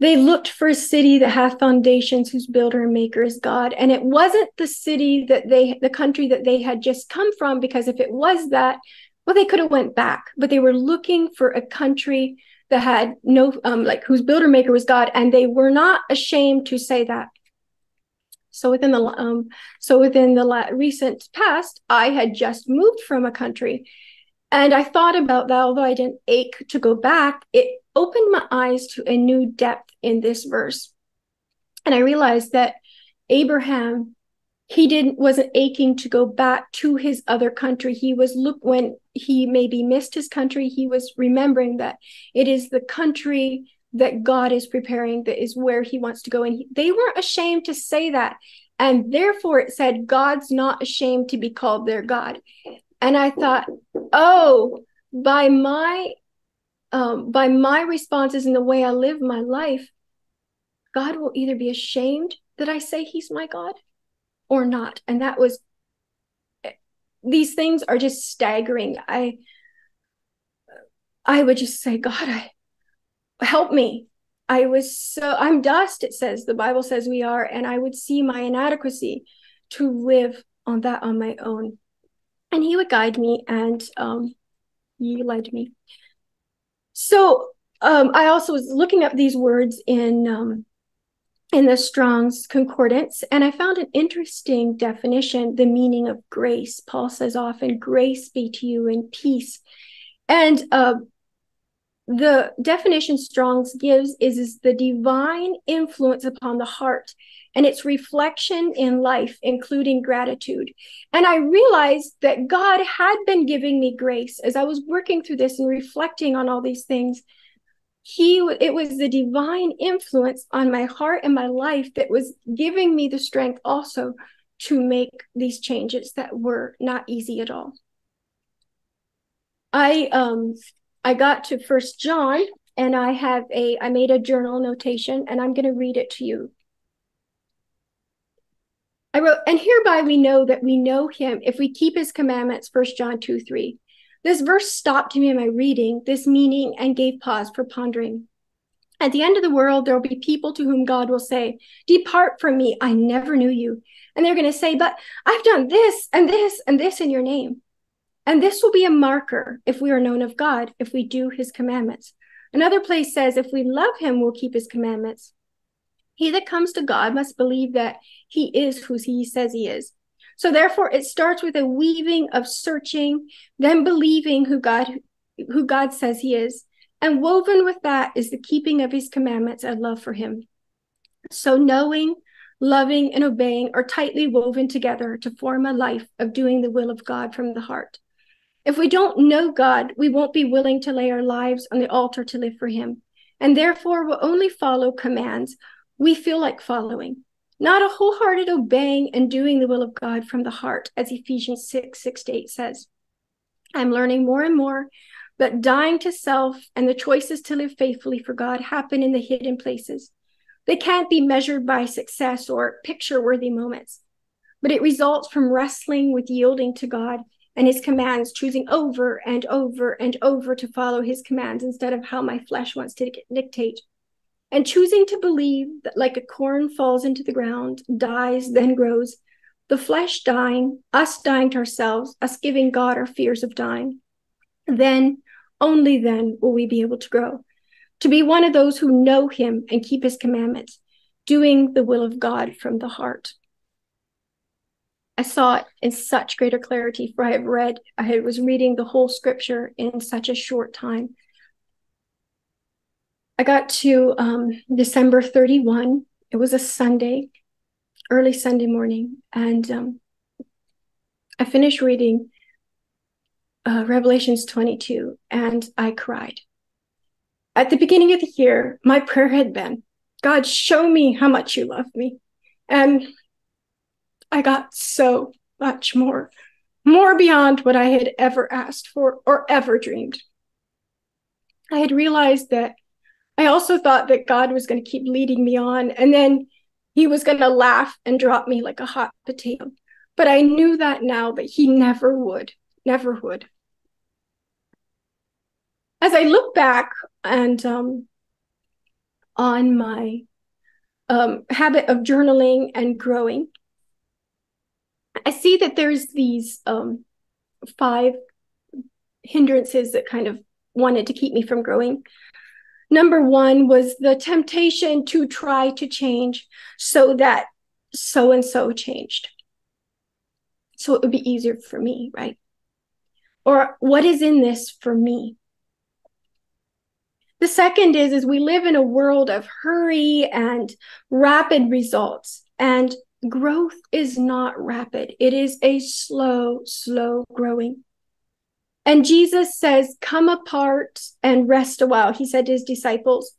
they looked for a city that hath foundations whose builder and maker is God. And it wasn't the city that they, the country that they had just come from, because if it was that, well, they could have went back, but they were looking for a country that had no, um, like whose builder maker was God. And they were not ashamed to say that. So within the um, so within the recent past, I had just moved from a country and I thought about that, although I didn't ache to go back, it opened my eyes to a new depth in this verse. And I realized that Abraham, he didn't wasn't aching to go back to his other country. He was look when he maybe missed his country, he was remembering that it is the country that God is preparing that is where he wants to go. And he, they weren't ashamed to say that. And therefore, it said, God's not ashamed to be called their God. And I thought, oh, by my um, by my responses and the way I live my life, God will either be ashamed that I say He's my God or not. And that was these things are just staggering. I I would just say, God, I help me. I was so I'm dust, it says, the Bible says we are, and I would see my inadequacy to live on that on my own and he would guide me and um, he led me. So um, I also was looking up these words in um, in the Strong's Concordance, and I found an interesting definition: the meaning of grace. Paul says often, "Grace be to you and peace," and uh, the definition Strong's gives is, is the divine influence upon the heart and its reflection in life, including gratitude. And I realized that God had been giving me grace as I was working through this and reflecting on all these things. He, it was the divine influence on my heart and my life that was giving me the strength also to make these changes that were not easy at all. I um I got to First John and I have a I made a journal notation and I'm going to read it to you. I wrote, and hereby we know that we know him if we keep his commandments, First John 2 3. This verse stopped me in my reading, this meaning, and gave pause for pondering. At the end of the world, there will be people to whom God will say, Depart from me, I never knew you. And they're going to say, But I've done this and this and this in your name. And this will be a marker if we are known of God, if we do his commandments. Another place says, If we love him, we'll keep his commandments. He that comes to God must believe that he is who he says he is. So therefore it starts with a weaving of searching, then believing who God who God says he is. And woven with that is the keeping of his commandments and love for him. So knowing, loving, and obeying are tightly woven together to form a life of doing the will of God from the heart. If we don't know God, we won't be willing to lay our lives on the altar to live for him. And therefore will only follow commands we feel like following, not a wholehearted obeying and doing the will of God from the heart, as Ephesians 6 6 to 8 says. I'm learning more and more but dying to self and the choices to live faithfully for God happen in the hidden places. They can't be measured by success or picture worthy moments, but it results from wrestling with yielding to God and his commands, choosing over and over and over to follow his commands instead of how my flesh wants to dictate and choosing to believe that like a corn falls into the ground, dies, then grows, the flesh dying, us dying to ourselves, us giving God our fears of dying, then, only then, will we be able to grow. To be one of those who know Him and keep His commandments, doing the will of God from the heart. I saw it in such greater clarity, for I have read, I was reading the whole scripture in such a short time. I got to um, December 31. It was a Sunday, early Sunday morning, and um, I finished reading uh, Revelations 22, and I cried. At the beginning of the year, my prayer had been, God, show me how much you love me. And I got so much more, more beyond what I had ever asked for or ever dreamed. I had realized that I also thought that God was going to keep leading me on and then he was going to laugh and drop me like a hot potato. But I knew that now that he never would, never would. As I look back and um, on my um, habit of journaling and growing, I see that there's these um, five hindrances that kind of wanted to keep me from growing. Number one was the temptation to try to change so that so and so changed. So it would be easier for me, right? Or what is in this for me? The second is, is we live in a world of hurry and rapid results. And growth is not rapid. It is a slow, slow growing. And Jesus says, Come apart and rest a while, he said to his disciples.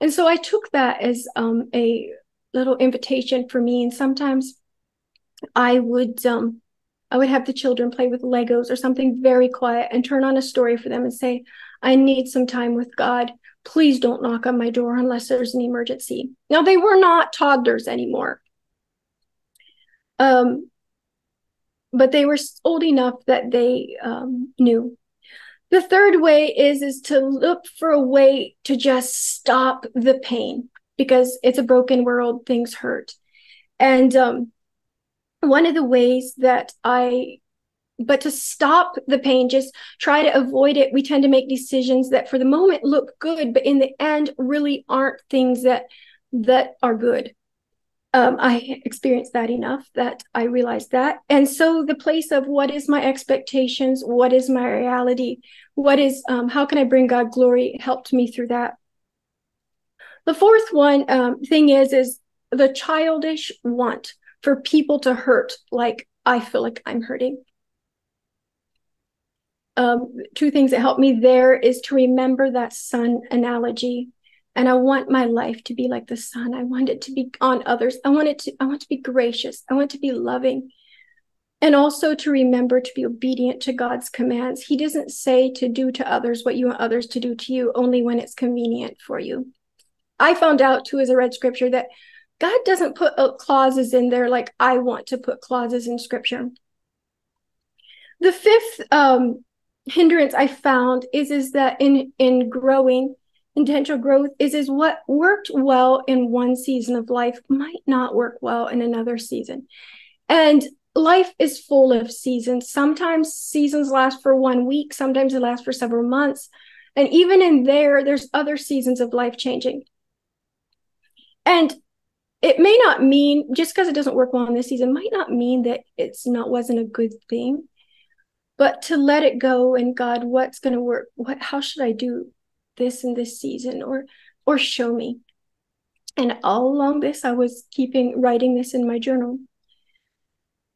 And so I took that as um, a little invitation for me. And sometimes I would um, I would have the children play with Legos or something very quiet and turn on a story for them and say, I need some time with God. Please don't knock on my door unless there's an emergency. Now, they were not toddlers anymore. Um, but they were old enough that they um, knew. The third way is is to look for a way to just stop the pain because it's a broken world, things hurt. And um, one of the ways that I but to stop the pain just try to avoid it we tend to make decisions that for the moment look good but in the end really aren't things that that are good um, I experienced that enough that I realized that. And so the place of what is my expectations, what is my reality, what is um, how can I bring God glory helped me through that. The fourth one um, thing is is the childish want for people to hurt like I feel like I'm hurting. Um, two things that helped me there is to remember that sun analogy and I want my life to be like the sun. I want it to be on others. I want it to I want to be gracious. I want to be loving. And also to remember to be obedient to God's commands. He doesn't say to do to others what you want others to do to you only when it's convenient for you. I found out too as I read scripture that God doesn't put uh, clauses in there like I want to put clauses in scripture. The fifth um, hindrance I found is is that in in growing intentional growth is is what worked well in one season of life might not work well in another season. And life is full of seasons. Sometimes seasons last for one week, sometimes it lasts for several months. And even in there, there's other seasons of life changing. And it may not mean just because it doesn't work well in this season might not mean that it's not wasn't a good thing but to let it go and god what's going to work what how should i do this in this season or or show me. And all along this i was keeping writing this in my journal.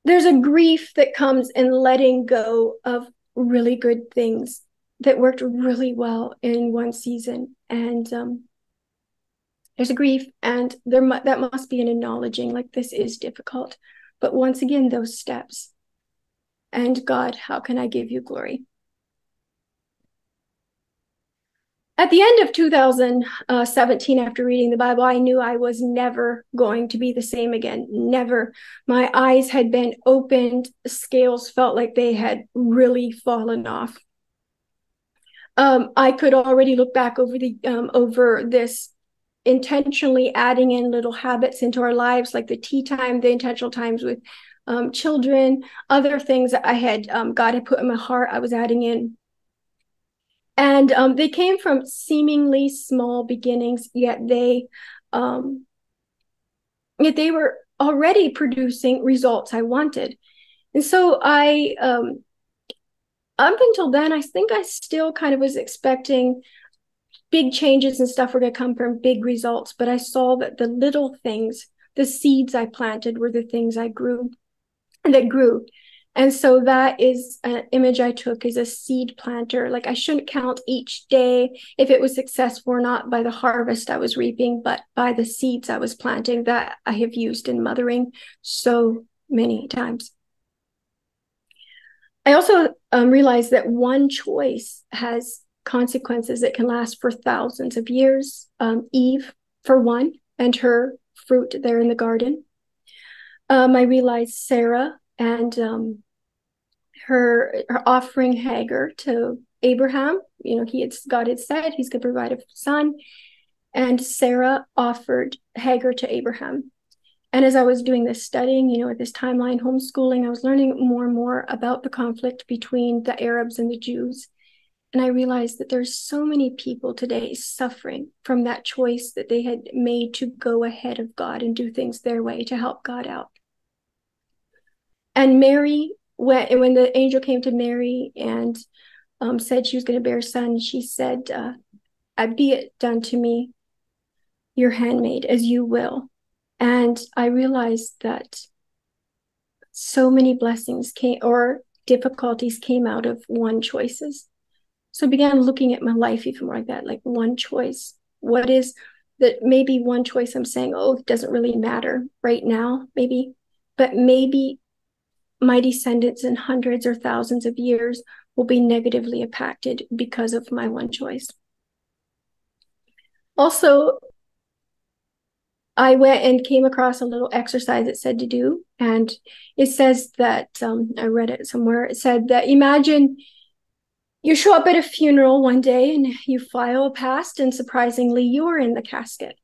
There's a grief that comes in letting go of really good things that worked really well in one season. And um, there's a grief and there mu- that must be an acknowledging like this is difficult. But once again those steps. And god how can i give you glory at the end of 2017 after reading the bible i knew i was never going to be the same again. Never. My eyes had been opened. Scales felt like they had really fallen off. Um, i could already look back over the um, over this intentionally adding in little habits into our lives like the tea time the intentional times with um, children other things that i had um, god had put in my heart i was adding in and um, they came from seemingly small beginnings yet they um, yet they were already producing results i wanted. And so i um, up until then i think i still kind of was expecting big changes and stuff were going to come from big results but i saw that the little things the seeds i planted were the things i grew and that grew and so that is an image I took as a seed planter. Like I shouldn't count each day if it was successful or not by the harvest I was reaping, but by the seeds I was planting that I have used in mothering so many times. I also um, realized that one choice has consequences that can last for thousands of years. Um, Eve, for one, and her fruit there in the garden. Um, I realized Sarah and um, her, her offering Hagar to Abraham. You know, he had God had said he's going to provide a son, and Sarah offered Hagar to Abraham. And as I was doing this studying, you know, at this timeline homeschooling, I was learning more and more about the conflict between the Arabs and the Jews. And I realized that there's so many people today suffering from that choice that they had made to go ahead of God and do things their way to help God out. And Mary, when, when the angel came to Mary and um, said she was going to bear a son, she said, uh, Be it done to me, your handmaid, as you will. And I realized that so many blessings came or difficulties came out of one choices. So I began looking at my life even more like that, like one choice. What is that maybe one choice I'm saying, oh, it doesn't really matter right now, maybe, but maybe my descendants in hundreds or thousands of years will be negatively impacted because of my one choice. Also, I went and came across a little exercise it said to do. And it says that, um, I read it somewhere, it said that imagine you show up at a funeral one day and you file past, and surprisingly, you're in the casket.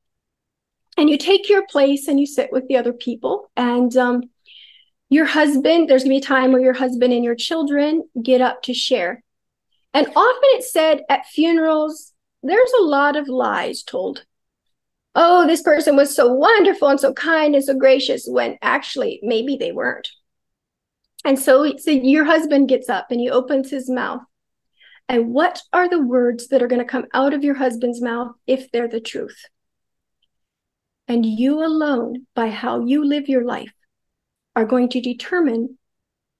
And you take your place and you sit with the other people. And um, your husband, there's going to be a time where your husband and your children get up to share. And often it's said at funerals, there's a lot of lies told. Oh, this person was so wonderful and so kind and so gracious, when actually maybe they weren't. And so, so your husband gets up and he opens his mouth. And what are the words that are going to come out of your husband's mouth if they're the truth? And you alone, by how you live your life, are going to determine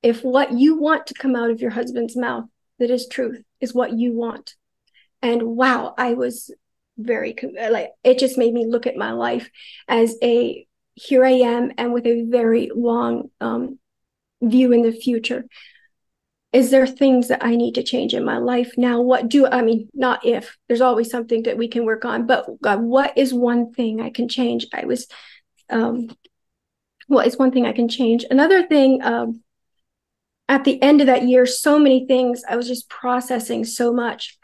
if what you want to come out of your husband's mouth that is truth is what you want. And wow, I was very like it just made me look at my life as a here I am and with a very long um, view in the future. Is there things that I need to change in my life now? What do I mean? Not if there's always something that we can work on, but God, what is one thing I can change? I was um, well, it's one thing I can change. Another thing, um, at the end of that year, so many things, I was just processing so much.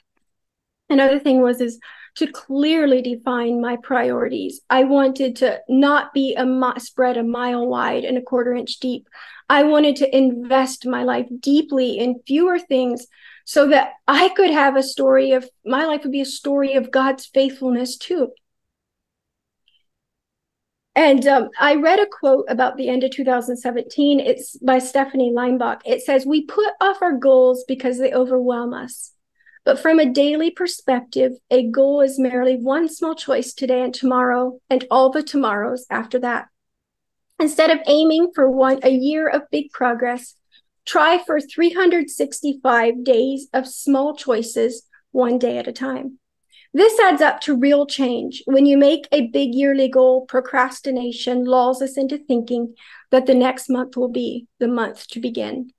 Another thing was is to clearly define my priorities. I wanted to not be a spread a mile wide and a quarter inch deep. I wanted to invest my life deeply in fewer things so that I could have a story of my life would be a story of God's faithfulness too. And um, I read a quote about the end of 2017. It's by Stephanie Leinbach. It says, We put off our goals because they overwhelm us. But from a daily perspective, a goal is merely one small choice today and tomorrow, and all the tomorrows after that. Instead of aiming for one a year of big progress, try for 365 days of small choices, one day at a time. This adds up to real change. When you make a big yearly goal, procrastination lulls us into thinking that the next month will be the month to begin.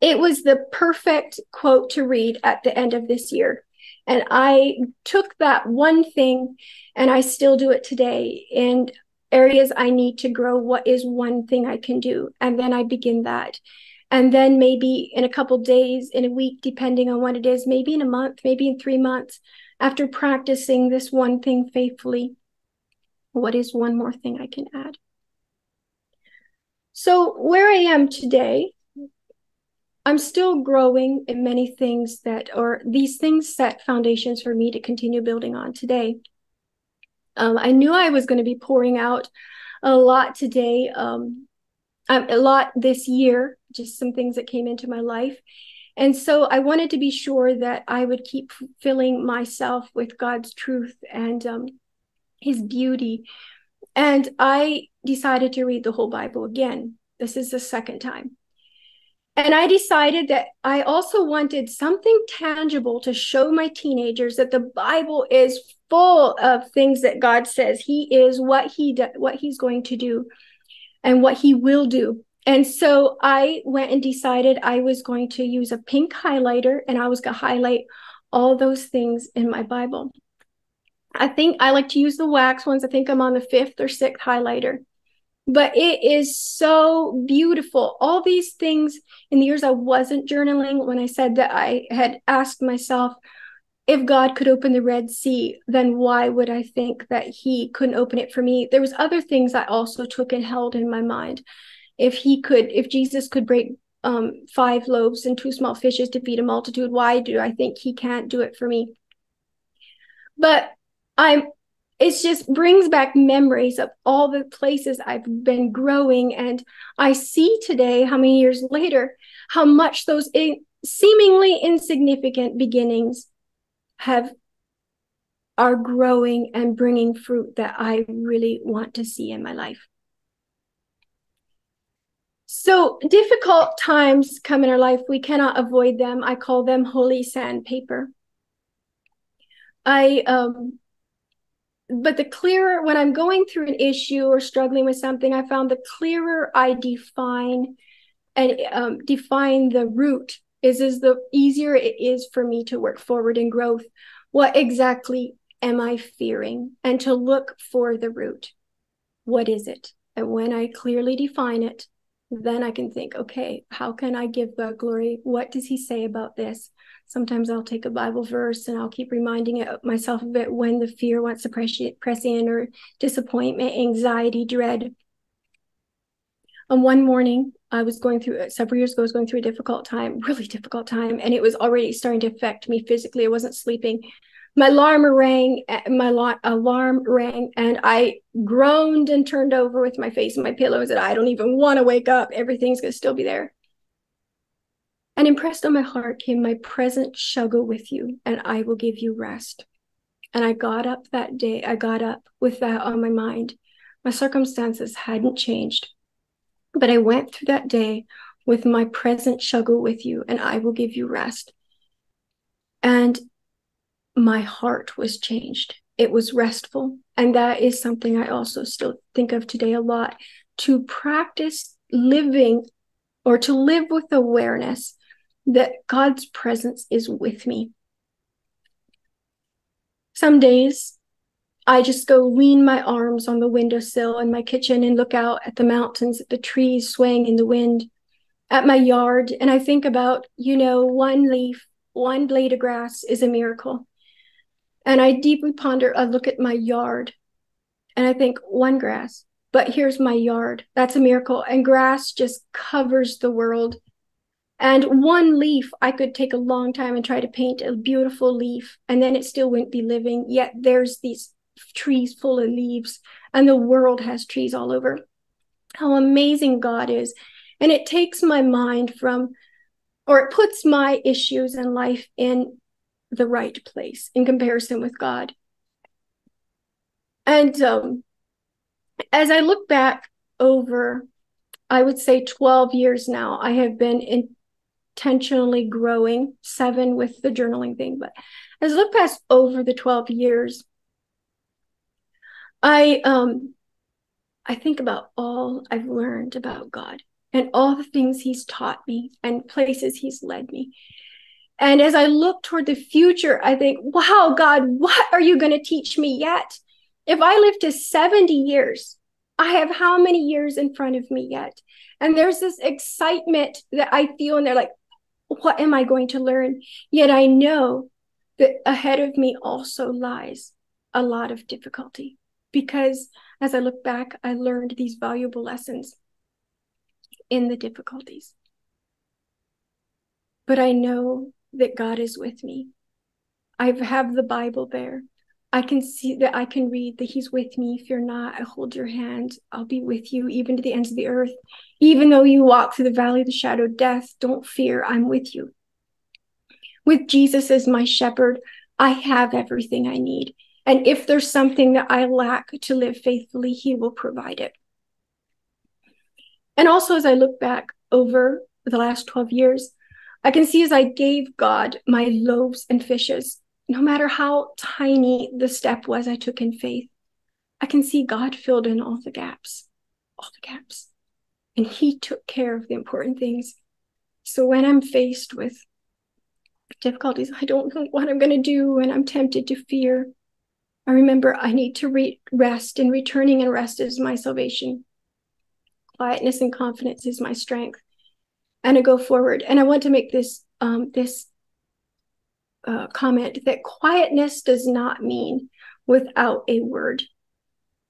It was the perfect quote to read at the end of this year. And I took that one thing and I still do it today. In areas I need to grow, what is one thing I can do? And then I begin that. And then maybe in a couple days, in a week, depending on what it is, maybe in a month, maybe in three months, after practicing this one thing faithfully, what is one more thing I can add? So, where I am today, I'm still growing in many things that or these things set foundations for me to continue building on today. Um, I knew I was going to be pouring out a lot today, um, a lot this year, just some things that came into my life. And so I wanted to be sure that I would keep filling myself with God's truth and um, His beauty. And I decided to read the whole Bible again. This is the second time. And I decided that I also wanted something tangible to show my teenagers that the Bible is full of things that God says He is, what He do, what He's going to do, and what He will do. And so I went and decided I was going to use a pink highlighter and I was going to highlight all those things in my Bible. I think I like to use the wax ones. I think I'm on the fifth or sixth highlighter but it is so beautiful. All these things in the years I wasn't journaling, when I said that I had asked myself, if God could open the Red Sea, then why would I think that He couldn't open it for me? There was other things I also took and held in my mind. If He could, if Jesus could break um, five loaves and two small fishes to feed a multitude, why do I think He can't do it for me? But I'm it just brings back memories of all the places I've been growing. And I see today, how many years later, how much those in, seemingly insignificant beginnings have are growing and bringing fruit that I really want to see in my life. So difficult times come in our life. We cannot avoid them. I call them holy sandpaper. I um, but the clearer when i'm going through an issue or struggling with something i found the clearer i define and um, define the root is is the easier it is for me to work forward in growth what exactly am i fearing and to look for the root what is it and when i clearly define it then i can think okay how can i give god glory what does he say about this sometimes I'll take a Bible verse and I'll keep reminding it, myself of it when the fear wants to press, press in or disappointment, anxiety, dread. And one morning, I was going through uh, several years ago, I was going through a difficult time, (laughs) really difficult time, and it was already starting to affect me physically. I wasn't sleeping. My alarm rang, eh, my alarm rang, and I groaned and turned over with my face in my pillow and said, I don't even want to wake up. Everything's going to still be there. And impressed on my heart came, My presence shall go with you, and I will give you rest. And I got up that day, I got up with that on my mind. My circumstances hadn't changed, but I went through that day with my presence shall go with you, and I will give you rest. And my heart was changed. It was restful. And that is something I also still think of today a lot to practice living or to live with awareness that God's presence is with me. Some days I just go lean my arms on the windowsill in my kitchen and look out at the mountains, at the trees swaying in the wind, at my yard, and I think about, you know, one leaf, one blade of grass is a miracle. And I deeply ponder, I look at my yard and I think one grass, but here's my yard. That's a miracle. And grass just covers the world. And one leaf, I could take a long time and try to paint a beautiful leaf, and then it still wouldn't be living. Yet there's these trees full of leaves, and the world has trees all over. How amazing God is. And it takes my mind from, or it puts my issues in life in the right place in comparison with God. And um, as I look back over, I would say 12 years now, I have been intentionally growing, seven with the journaling thing. But as I look past over the 12 years, I um I think about all I've learned about God and all the things he's taught me and places he's led me. And as I look toward the future, I think, wow, God, what are you going to teach me yet? If I live to 70 years, I have how many years in front of me yet? And there's this excitement that I feel, and they're like, what am I going to learn? Yet I know that ahead of me also lies a lot of difficulty because as I look back, I learned these valuable lessons in the difficulties. But I know that God is with me. I have the Bible there. I can see that I can read that He's with me. You're not, I hold your hand. I'll be with you even to the ends of the earth. Even though you walk through the valley of the shadow of death, don't fear. I'm with you. With Jesus as my shepherd, I have everything I need. And if there's something that I lack to live faithfully, He will provide it. And also, as I look back over the last 12 years, I can see as I gave God my loaves and fishes no matter how tiny the step was I took in faith, I can see God filled in all the gaps, all the gaps. And He took care of the important things. So when I'm faced with difficulties, I don't know what I'm going to do, and I'm tempted to fear. I remember I need to re- rest, and returning and rest is my salvation. Quietness and confidence is my strength. And I go forward. And I want to make this um, this uh, comment that quietness does not mean without a word,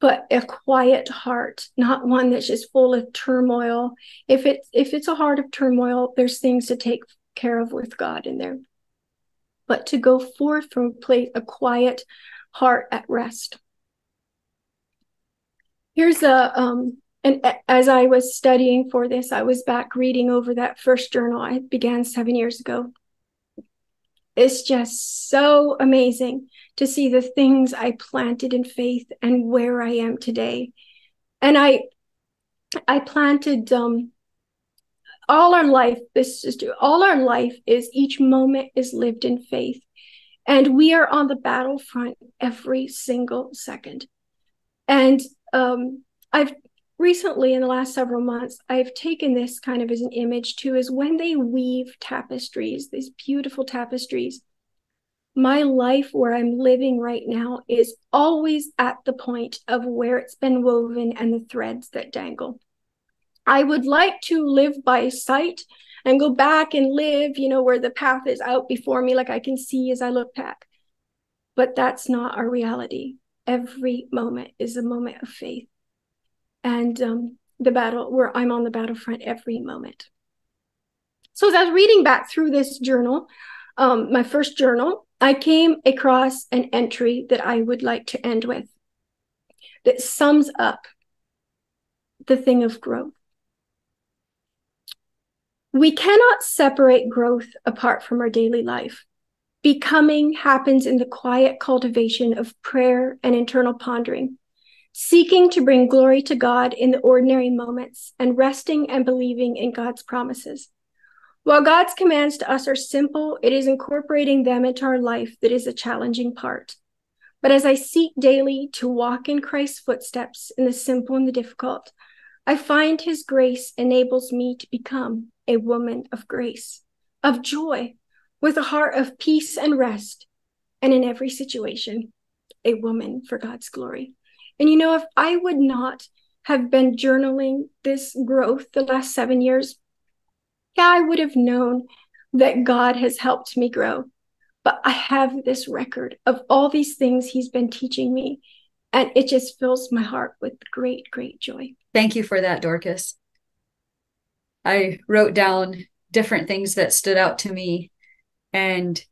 but a quiet heart, not one that's just full of turmoil. If it's if it's a heart of turmoil, there's things to take care of with God in there. But to go forth from place, a quiet heart at rest. Here's a um, and as I was studying for this, I was back reading over that first journal I began seven years ago it's just so amazing to see the things I planted in faith and where I am today. And I I planted um all our life, this is all our life is each moment is lived in faith. And we are on the battlefront every single second. And um, I've recently in the last several months i've taken this kind of as an image too is when they weave tapestries these beautiful tapestries my life where i'm living right now is always at the point of where it's been woven and the threads that dangle. I would like to live by sight and go back and live you know where the path is out before me like i can see as i look back. But that's not our reality. Every moment is a moment of faith and um, the battle where I'm on the battlefront every moment. So as I was reading back through this journal, um, my first journal, I came across an entry that I would like to end with that sums up the thing of growth. We cannot separate growth apart from our daily life. Becoming happens in the quiet cultivation of prayer and internal pondering seeking to bring glory to God in the ordinary moments and resting and believing in God's promises. While God's commands to us are simple, it is incorporating them into our life that is a challenging part. But as I seek daily to walk in Christ's footsteps in the simple and the difficult, I find his grace enables me to become a woman of grace, of joy, with a heart of peace and rest, and in every situation, a woman for God's glory. And you know, if I would not have been journaling this growth the last seven years, yeah, I would have known that God has helped me grow. but I have this record of all these things he's been teaching me. And it just fills my heart with great, great joy. Thank you for that, Dorcas. I wrote down different things that stood out to me. And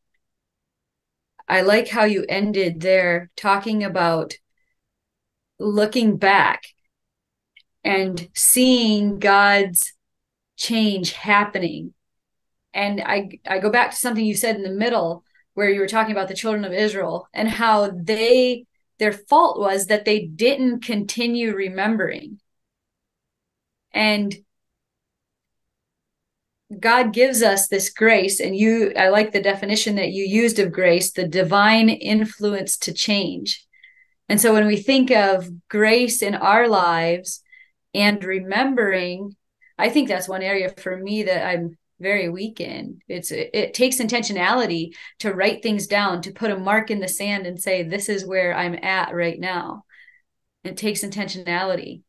I like how you ended there talking about looking back and seeing God's change happening. And I I go back to something you said in the middle where you were talking about the children of Israel and how they their fault was that they didn't continue remembering. And God gives us this grace, and you, I like the definition that you used of grace, the divine influence to change. And so when we think of grace in our lives and remembering, I think that's one area for me that I'm very weak in. It's it, it takes intentionality to write things down, to put a mark in the sand and say, this is where I'm at right now. It takes intentionality.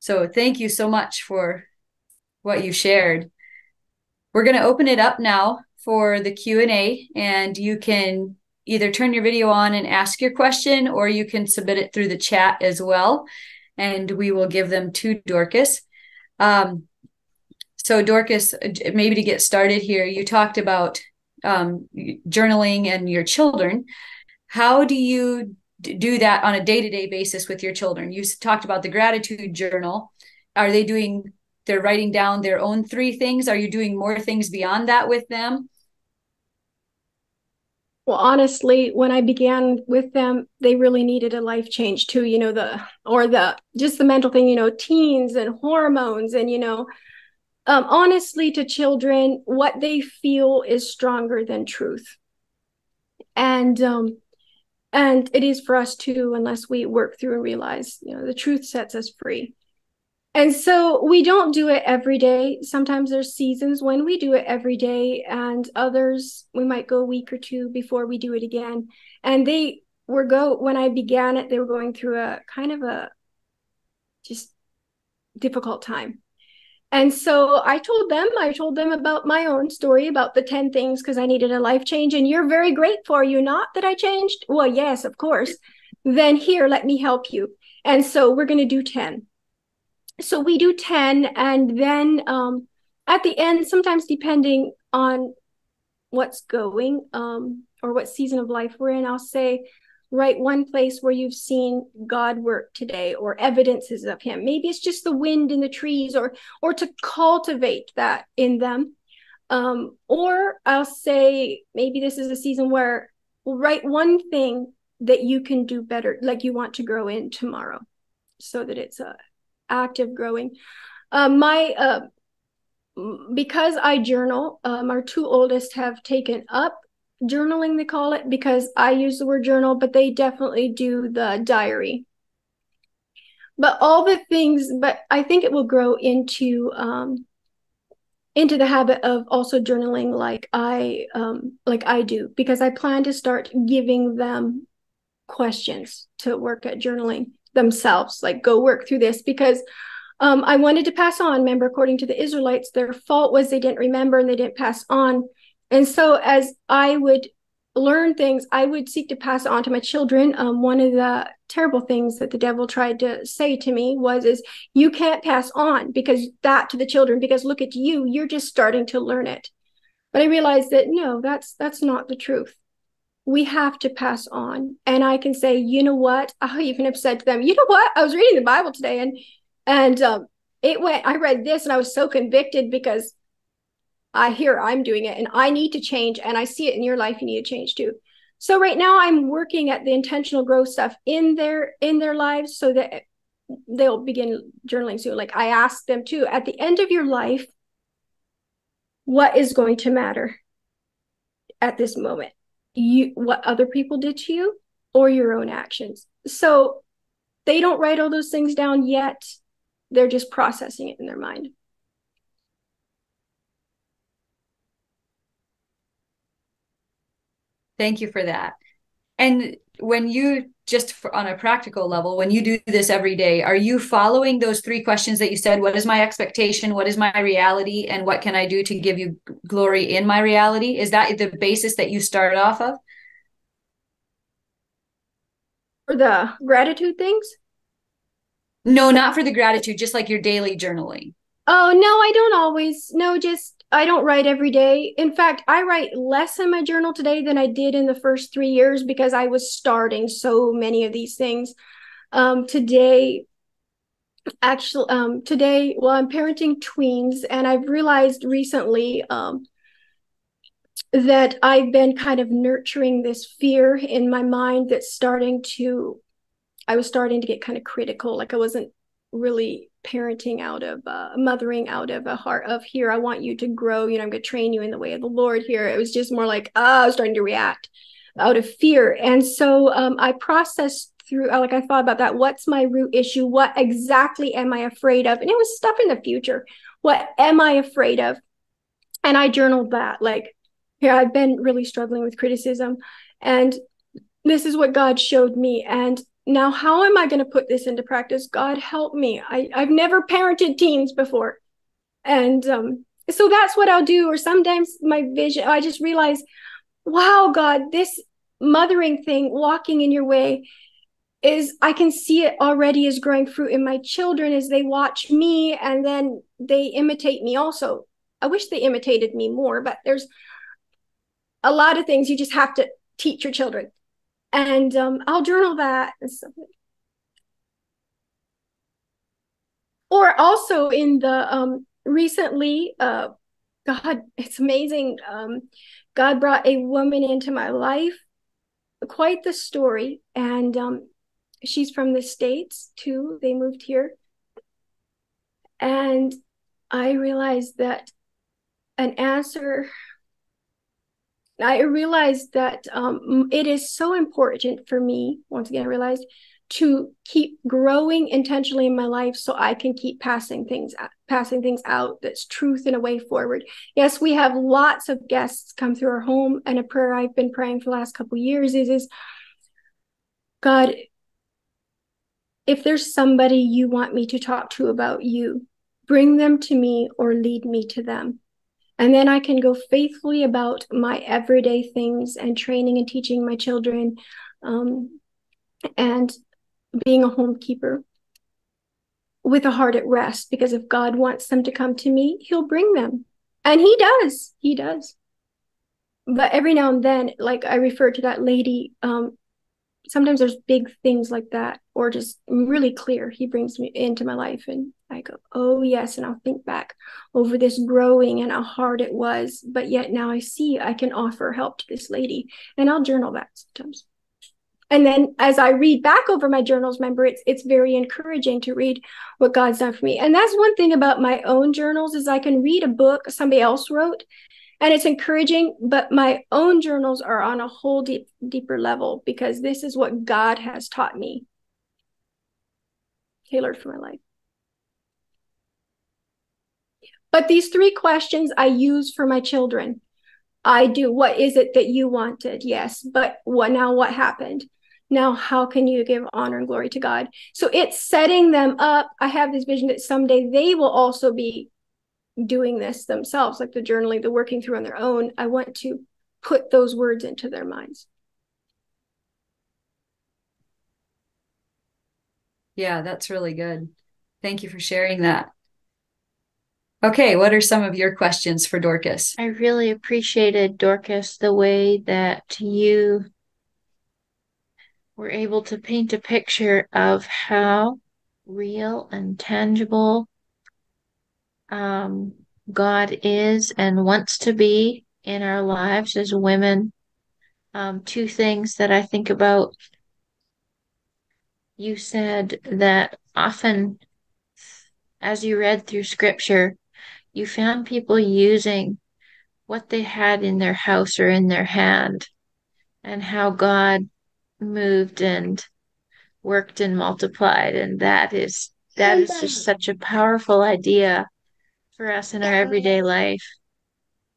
So thank you so much for what you shared. We're going to open it up now for the Q&A and you can either turn your video on and ask your question or you can submit it through the chat as well and we will give them to Dorcas. Um, so Dorcas, maybe to get started here, you talked about um, journaling and your children. How do you do that on a day-to-day basis with your children? You talked about the gratitude journal. Are they doing they're writing down their own three things are you doing more things beyond that with them well honestly when i began with them they really needed a life change too you know the or the just the mental thing you know teens and hormones and you know um, honestly to children what they feel is stronger than truth. And um and it is for us too unless we work through and realize you know the truth sets us free and so we don't do it every day. Sometimes there's seasons when we do it every day, and others we might go a week or two before we do it again. And they were go when I began it, they were going through a kind of a just difficult time. And so I told them, I told them about my own story about the 10 things because I needed a life change. And you're very grateful, are you not, that I changed? Well, yes, of course. Then here, let me help you. And so we're going to do 10 so we do 10 and then um, at the end sometimes depending on what's going um, or what season of life we're in i'll say write one place where you've seen god work today or evidences of him. Maybe it's just the wind in the trees or or to cultivate that in them. Um, or i'll say maybe this is a season where write one thing that you can do better like you want to grow in tomorrow so that it's a active growing. Um, my uh, because I journal, um, our two oldest have taken up journaling, they call it, because I use the word journal, but they definitely do the diary. But all the things, but I think it will grow into um, into the habit of also journaling like I um, like I do because I plan to start giving them questions to work at journaling themselves, like go work through this because um, I wanted to pass on. Remember, according to the Israelites, their fault was they didn't remember and they didn't pass on. And so, as I would learn things, I would seek to pass on to my children. Um, one of the terrible things that the devil tried to say to me was, "Is you can't pass on because that to the children because look at you, you're just starting to learn it." But I realized that no, that's that's not the truth we have to pass on. And I can say, you know what? (laughs) I even have said to them, you know what? I was reading the Bible today and and um, it went, I read this and I was so convicted because I hear I'm doing it and I need to change and I see it in your life. You need to change too. So right now I'm working at the intentional growth stuff in their in their lives so that they'll begin journaling soon. Like I asked them too, at the end of your life, what is going to matter at this moment? You what other people did to you or your own actions. So they don't write all those things down yet. They're just processing it in their mind. Thank you for that. And when you just for, on a practical level, when you do this every day, are you following those three questions that you said? What is my expectation? What is my reality? And what can I do to give you glory in my reality? Is that the basis that you start off of? For the gratitude things? No, not for the gratitude, just like your daily journaling. Oh, no, I don't always. No, just I don't write every day. In fact, I write less in my journal today than I did in the first three years because I was starting so many of these things. Um, today, actually, um, today, well, I'm parenting tweens, and I've realized recently um, that I've been kind of nurturing this fear in my mind that's starting to, I was starting to get kind of critical. Like I wasn't really parenting out of uh, mothering out of a heart of here i want you to grow you know i'm going to train you in the way of the lord here. It was just more like oh, i was starting to react out of fear. And so um, i processed through like i thought about that. What's my root issue? What exactly am i afraid of? And it was stuff in the future. What am i afraid of? And i journaled that like here i've been really struggling with criticism and this is what god showed me and now how am i going to put this into practice? God help me. I, i've never parented teens before. And um, so that's what i'll do. Or sometimes my vision i just realize wow god this mothering thing walking in your way is i can see it already is growing fruit in my children as they watch me and then they imitate me also. I wish they imitated me more but there's a lot of things you just have to teach your children and um, I'll journal that. Or also in the um, recently, uh, God, it's amazing. Um, God brought a woman into my life, quite the story, and um, she's from the states too. They moved here, and I realized that an answer I realized that um, it is so important for me, once again, I realized to keep growing intentionally in my life so I can keep passing things passing things out that's truth and a way forward. Yes, we have lots of guests come through our home and a prayer I've been praying for the last couple years is is God if there's somebody you want me to talk to about you, bring them to me or lead me to them. And then I can go faithfully about my everyday things and training and teaching my children um, and being a homekeeper with a heart at rest. Because if God wants them to come to me, He'll bring them. And He does. He does. But every now and then, like I refer to that lady, um, sometimes there's big things like that, or just really clear. He brings me into my life and I go, oh, yes. And I'll think back over this growing and how hard it was. But yet now I see I can offer help to this lady. And I'll journal that sometimes. And then as I read back over my journals, remember, it's it's very encouraging to read what God's done for me. And that's one thing about my own journals is I can read a book somebody else wrote and it's encouraging, but my own journals are on a whole deep deeper level because this is what God has taught me. Tailored for my life. But these three questions I use for my children. I do. What is it that you wanted? Yes. But what now? What happened? Now, how can you give honor and glory to God? So it's setting them up. I have this vision that someday they will also be doing this themselves, like the journaling, the working through on their own. I want to put those words into their minds. Yeah, that's really good. Thank you for sharing that. Okay, what are some of your questions for Dorcas? I really appreciated, Dorcas, the way that you were able to paint a picture of how real and tangible um, God is and wants to be in our lives as women. Um, two things that I think about. You said that often, as you read through scripture, you found people using what they had in their house or in their hand and how God moved and worked and multiplied. And that is that is just such a powerful idea for us in our everyday life.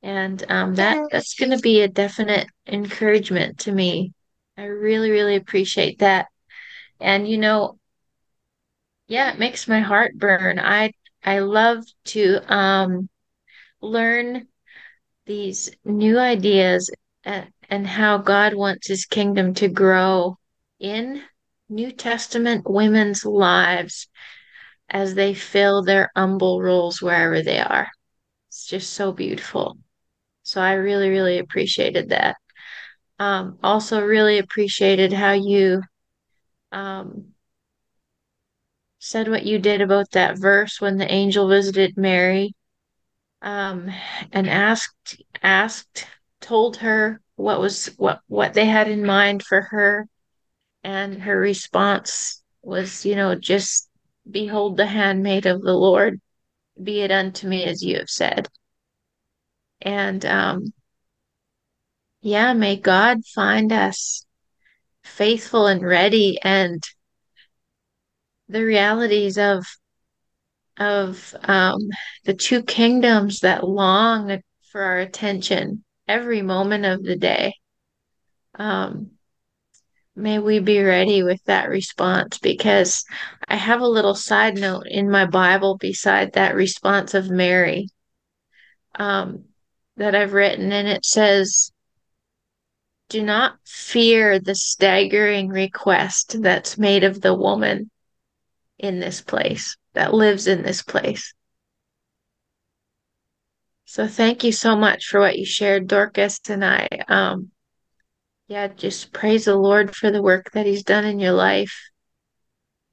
And um, that that's going to be a definite encouragement to me I really, really appreciate that. And you know, yeah, it makes my heart burn. I I love to um learn these new ideas and, how God wants his kingdom to grow in New Testament women's lives as they fill their humble roles wherever they are. It's just so beautiful. So I really, really appreciated that. Um, also, really appreciated how you um, said what you did about that verse when the angel visited Mary um, and asked asked told her what was what what they had in mind for her. And her response was you know just behold the handmaid of the lord be it unto me as you have said. And um yeah may god find us faithful and ready and the realities of of um the two kingdoms that long for our attention every moment of the day. Um may we be ready with that response because I have a little side note in my Bible beside that response of Mary um, that I've written, and it says, Do not fear the staggering request that's made of the woman in this place, that lives in this place. So thank you so much for what you shared, Dorcas, and I. Um, yeah, just praise the Lord for the work that He's done in your life.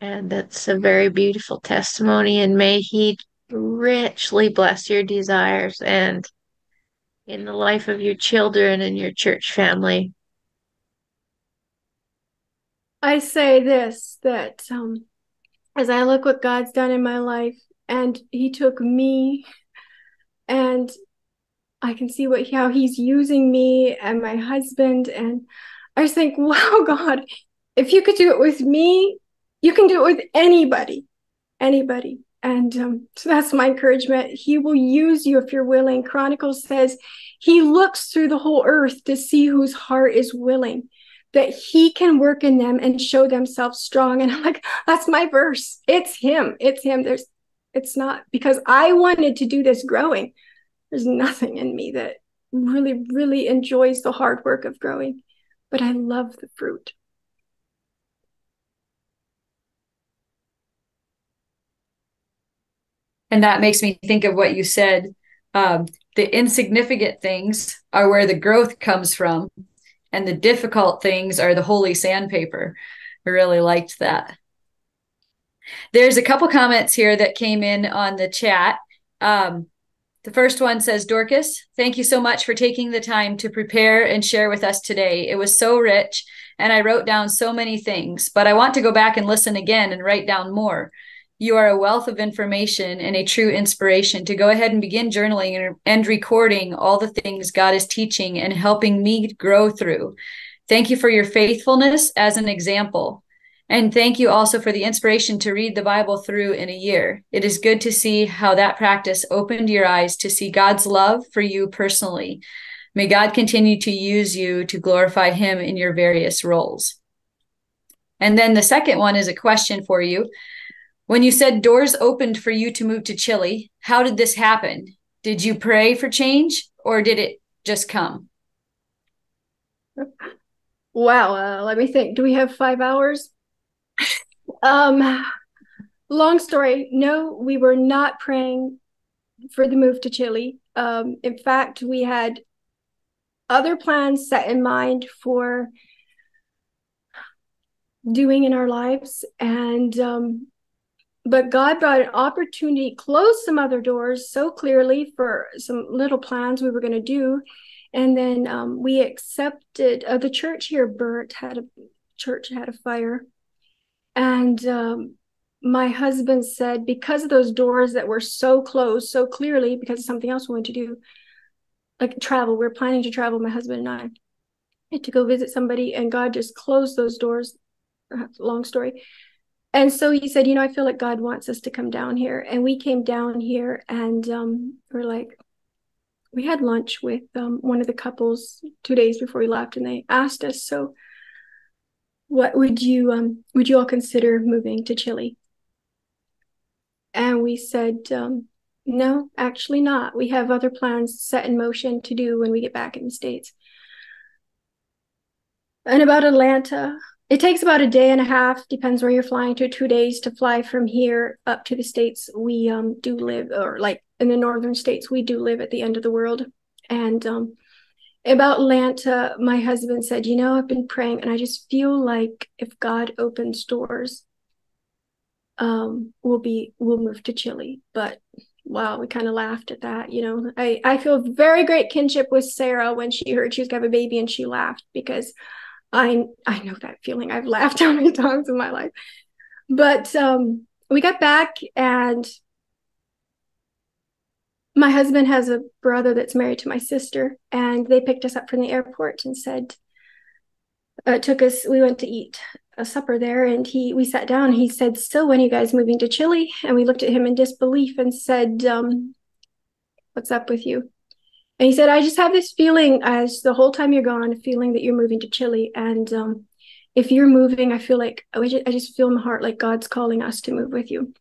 And that's a very beautiful testimony. And may He richly bless your desires and in the life of your children and your church family. I say this that um, as I look what God's done in my life, and He took me and I can see what how he's using me and my husband. And I just think, wow, (laughs) God, if you could do it with me, you can do it with anybody, anybody. And um, so that's my encouragement. He will use you if you're willing. Chronicles says he looks through the whole earth to see whose heart is willing, that he can work in them and show themselves strong. And I'm like, that's my verse. It's him. It's him. There's, it's not because I wanted to do this growing there's nothing in me that really, really enjoys the hard work of growing, but I love the fruit. And that makes me think of what you said. Um, the insignificant things are where the growth comes from, and the difficult things are the holy sandpaper. I really liked that. There's a couple comments here that came in on the chat. Um, the first one says, Dorcas, thank you so much for taking the time to prepare and share with us today. It was so rich, and I wrote down so many things, but I want to go back and listen again and write down more. You are a wealth of information and a true inspiration to go ahead and begin journaling and recording all the things God is teaching and helping me grow through. Thank you for your faithfulness as an example. And thank you also for the inspiration to read the Bible through in a year. It is good to see how that practice opened your eyes to see God's love for you personally. May God continue to use you to glorify Him in your various roles. And then the second one is a question for you. When you said doors opened for you to move to Chile, how did this happen? Did you pray for change or did it just come? Wow. Uh, let me think. Do we have five hours? Um, long story. No, we were not praying for the move to Chile. Um, in fact, we had other plans set in mind for doing in our lives, and um, but God brought an opportunity, closed some other doors so clearly for some little plans we were going to do, and then um, we accepted. Uh, the church here burnt had a church had a fire and um, my husband said, because of those doors that were so closed so clearly, because of something else we wanted to do, like travel, we are planning to travel, my husband and I, to go visit somebody, and God just closed those doors. Long story. And so he said, you know, I feel like God wants us to come down here. And we came down here and um, we're like, we had lunch with um, one of the couples two days before we left, and they asked us, so what would you um would you all consider moving to Chile? And we said, um, no, actually not. We have other plans set in motion to do when we get back in the States. And about Atlanta, it takes about a day and a half, depends where you're flying to, two days to fly from here up to the States. We um, do live, or like in the northern states, we do live at the end of the world. And um, about Atlanta, my husband said, You know, I've been praying, and I just feel like if God opens doors, um, we'll be, we'll move to Chile. But wow, we kind of laughed at that. You know, I, I feel very great kinship with Sarah when she heard she was going to have a baby and she laughed because I I know that feeling. I've laughed (laughs) how many times in my life. But um, we got back, and my husband has a brother that's married to my sister, and they picked us up from the airport and said, uh, took us. We went to eat a supper there, and he we sat down. he said, "So when are you guys moving to Chile?" And we looked at him in disbelief and said, um, "What's up with you?" And he said, I just have this feeling as the whole time you're gone, a feeling that you're moving to Chile. And um, if you're moving, I feel like I just, I just feel in my heart like God's calling us to move with you.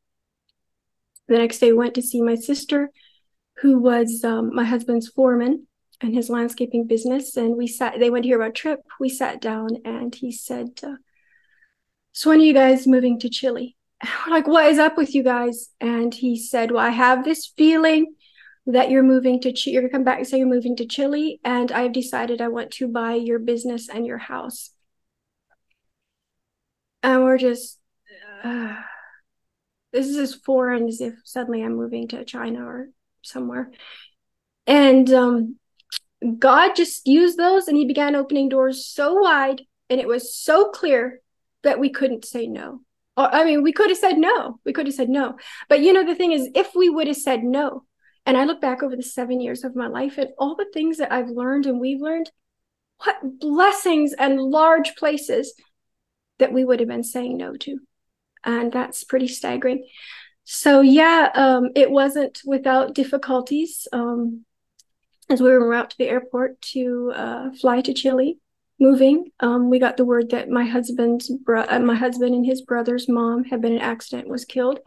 The next day, went to see my sister, who was um, my husband's foreman and his landscaping business. And we sat, they went here hear about trip. We sat down and he said, uh, So when are you guys moving to Chile? (laughs) we're like, What is up with you guys? And he said, Well, I have this feeling that you're moving to you're gonna come back and say you're moving to Chile, and I've decided I want to buy your business and your house. And we're just uh, (sighs) this is as foreign as if suddenly I'm moving to China or somewhere. And um, God just used those and he began opening doors so wide and it was so clear that we couldn't say no. Or, I mean, we could have said no. We could have said no. But you know, the thing is, if we would have said no, and I look back over the seven years of my life and all the things that I've learned and we've learned, what blessings and large places that we would have been saying no to. And that's pretty staggering. So, yeah, um, it wasn't without difficulties. Um, as we were out to the airport to uh, fly to Chile, moving, um, we got the word that my husband's bro- uh, my husband and his brother's mom had been in an accident, was killed.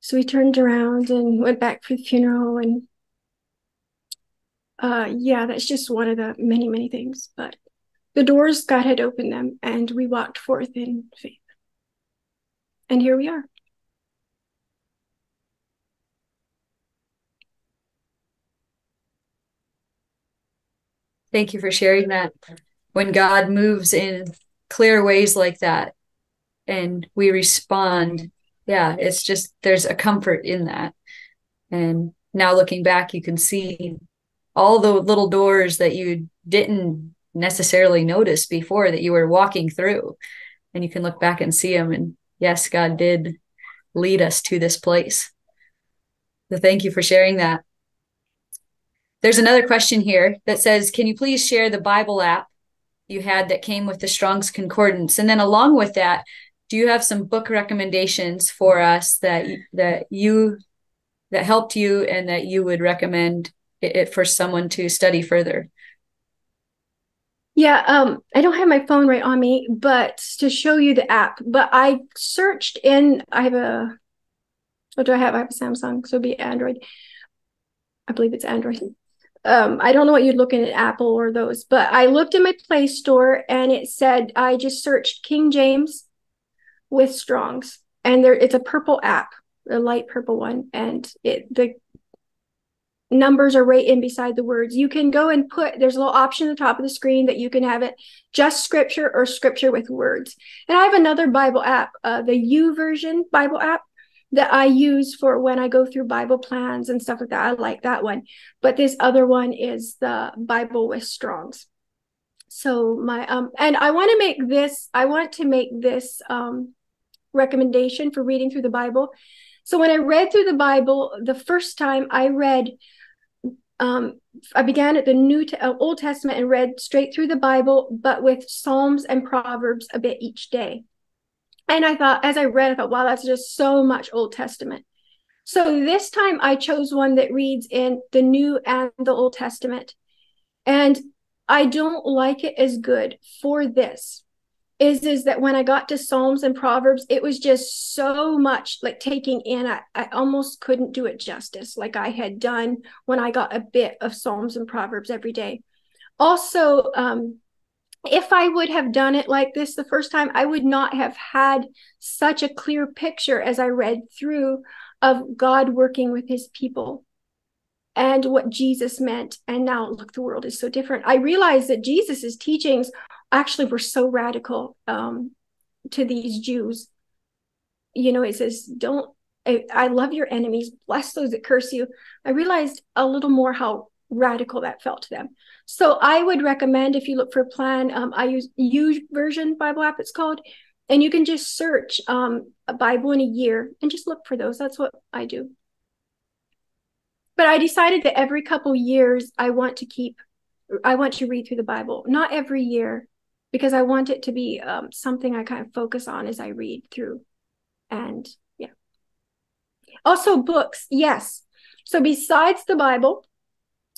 So we turned around and went back for the funeral. And uh, yeah, that's just one of the many, many things. But the doors, God had opened them, and we walked forth in faith. And here we are. Thank you for sharing that. When God moves in clear ways like that, and we respond yeah it's just there's a comfort in that. And now looking back you can see all the little doors that you didn't necessarily notice before that you were walking through. And you can look back and see them and yes god did lead us to this place. So thank you for sharing that. There's another question here that says can you please share the bible app you had that came with the strong's concordance? And then along with that do you have some book recommendations for us that that you that helped you and that you would recommend it for someone to study further? Yeah um i don't have my phone right on me but to show you the app but i searched in i have a what do i have? I have a samsung so it'd be android. I believe it's android. Um, I don't know what you're looking at Apple or those, but I looked in my Play Store and it said I just searched King James with Strongs, and there it's a purple app, a light purple one, and it the numbers are right in beside the words. You can go and put there's a little option at the top of the screen that you can have it just scripture or scripture with words. And I have another Bible app, uh, the YouVersion Bible app that I use for when I go through Bible plans and stuff like that. I like that one. But this other one is the Bible with Strongs. So my um and I want to make this I want to make this um recommendation for reading through the Bible. So when I read through the Bible the first time, I read, um, I began at the New uh, Old Testament and read straight through the Bible, but with Psalms and Proverbs a bit each day. And I thought, as I read, I thought, wow, that's just so much Old Testament. So this time I chose one that reads in the New and the Old Testament. And I don't like it as good for this is is that when I got to Psalms and Proverbs, it was just so much like taking in. I, I almost couldn't do it justice like I had done when I got a bit of Psalms and Proverbs every day. Also, um, if I would have done it like this the first time, I would not have had such a clear picture as I read through of God working with his people and what Jesus meant. And now, look, the world is so different. I realized that Jesus's teachings actually were so radical um, to these Jews. You know, it says, Don't, I, I love your enemies, bless those that curse you. I realized a little more how radical that felt to them. So I would recommend if you look for a plan, um, I use U YouVersion Bible app, it's called, and you can just search um, a Bible in a year and just look for those. That's what I do. But I decided that every couple years I want to keep, I want to read through the Bible, not every year, because I want it to be um, something I kind of focus on as I read through. And yeah. Also, books, yes. So besides the Bible,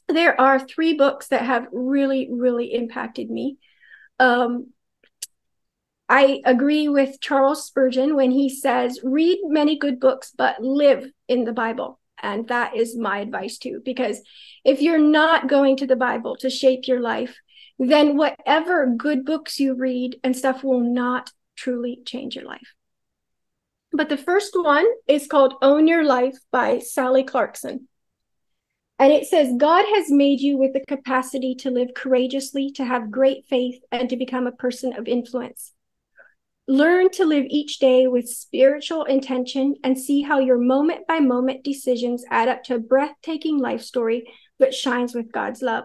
there are three books that have really, really impacted me. Um, I agree with Charles Spurgeon when he says, read many good books, but live in the Bible. And that is my advice too, because if you're not going to the Bible to shape your life, then whatever good books you read and stuff will not truly change your life. But the first one is called Own Your Life by Sally Clarkson. And it says, God has made you with the capacity to live courageously, to have great faith, and to become a person of influence. Learn to live each day with spiritual intention and see how your moment by moment decisions add up to a breathtaking life story that shines with God's love.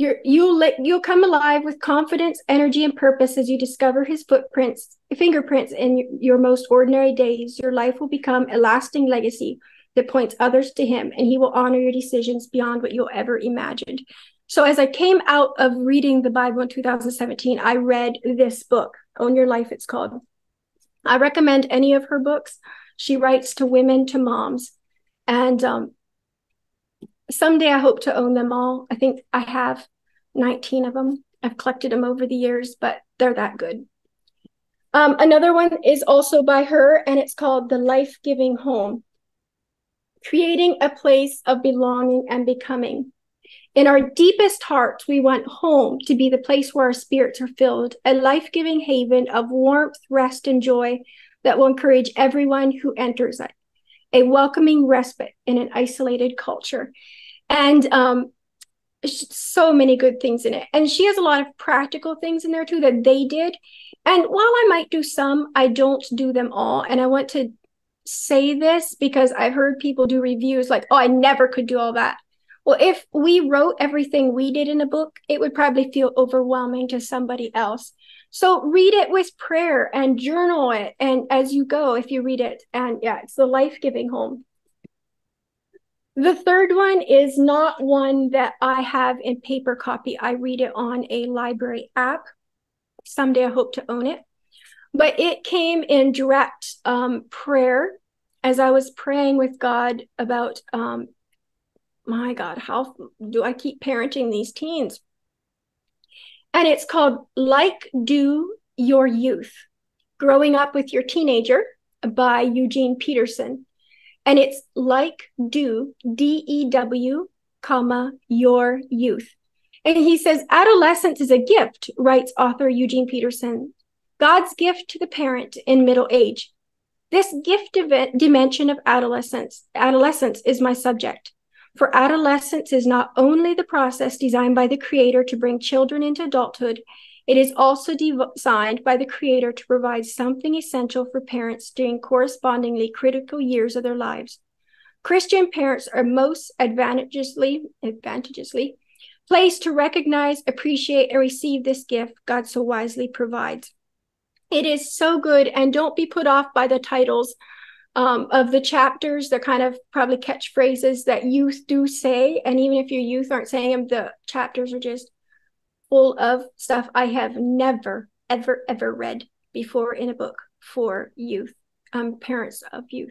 You're, you'll let you'll come alive with confidence, energy, and purpose as you discover His footprints, fingerprints in your most ordinary days. Your life will become a lasting legacy that points others to Him, and He will honor your decisions beyond what you'll ever imagined. So, as I came out of reading the Bible in 2017, I read this book, Own Your Life, it's called. I recommend any of her books. She writes to women, to moms. And um, someday I hope to own them all. I think I have 19 of them. I've collected them over the years, but they're that good. Um, another one is also by her, and it's called The Life Giving Home creating a place of belonging and becoming. In our deepest hearts, we want home to be the place where our spirits are filled, a life giving haven of warmth, rest, and joy that will encourage everyone who enters it, a welcoming respite in an isolated culture. And um, so many good things in it. And she has a lot of practical things in there too that they did. And while I might do some, I don't do them all. And I want to say this because I've heard people do reviews like, oh, I never could do all that. Well, if we wrote everything we did in a book, it would probably feel overwhelming to somebody else. So read it with prayer and journal it. And as you go, if you read it, and yeah, it's the life giving home. The third one is not one that I have in paper copy. I read it on a library app. Someday I hope to own it. But it came in direct um, prayer as I was praying with God about, um, my God, how do I keep parenting these teens? And it's called Like Dew Your Youth Growing Up with Your Teenager by Eugene Peterson. And it's like dew, D E W, comma, your youth. And he says, adolescence is a gift, writes author Eugene Peterson. God's gift to the parent in middle age. This gift dimension of adolescence, adolescence is my subject. For adolescence is not only the process designed by the creator to bring children into adulthood, it is also designed by the creator to provide something essential for parents during correspondingly critical years of their lives. Christian parents are most advantageously, advantageously placed to recognize, appreciate, and receive this gift God so wisely provides. It is so good. And don't be put off by the titles um, of the chapters. They're kind of probably catchphrases that youth do say. And even if your youth aren't saying them, the chapters are just full of stuff I have never, ever, ever read before in a book for youth, um, parents of youth.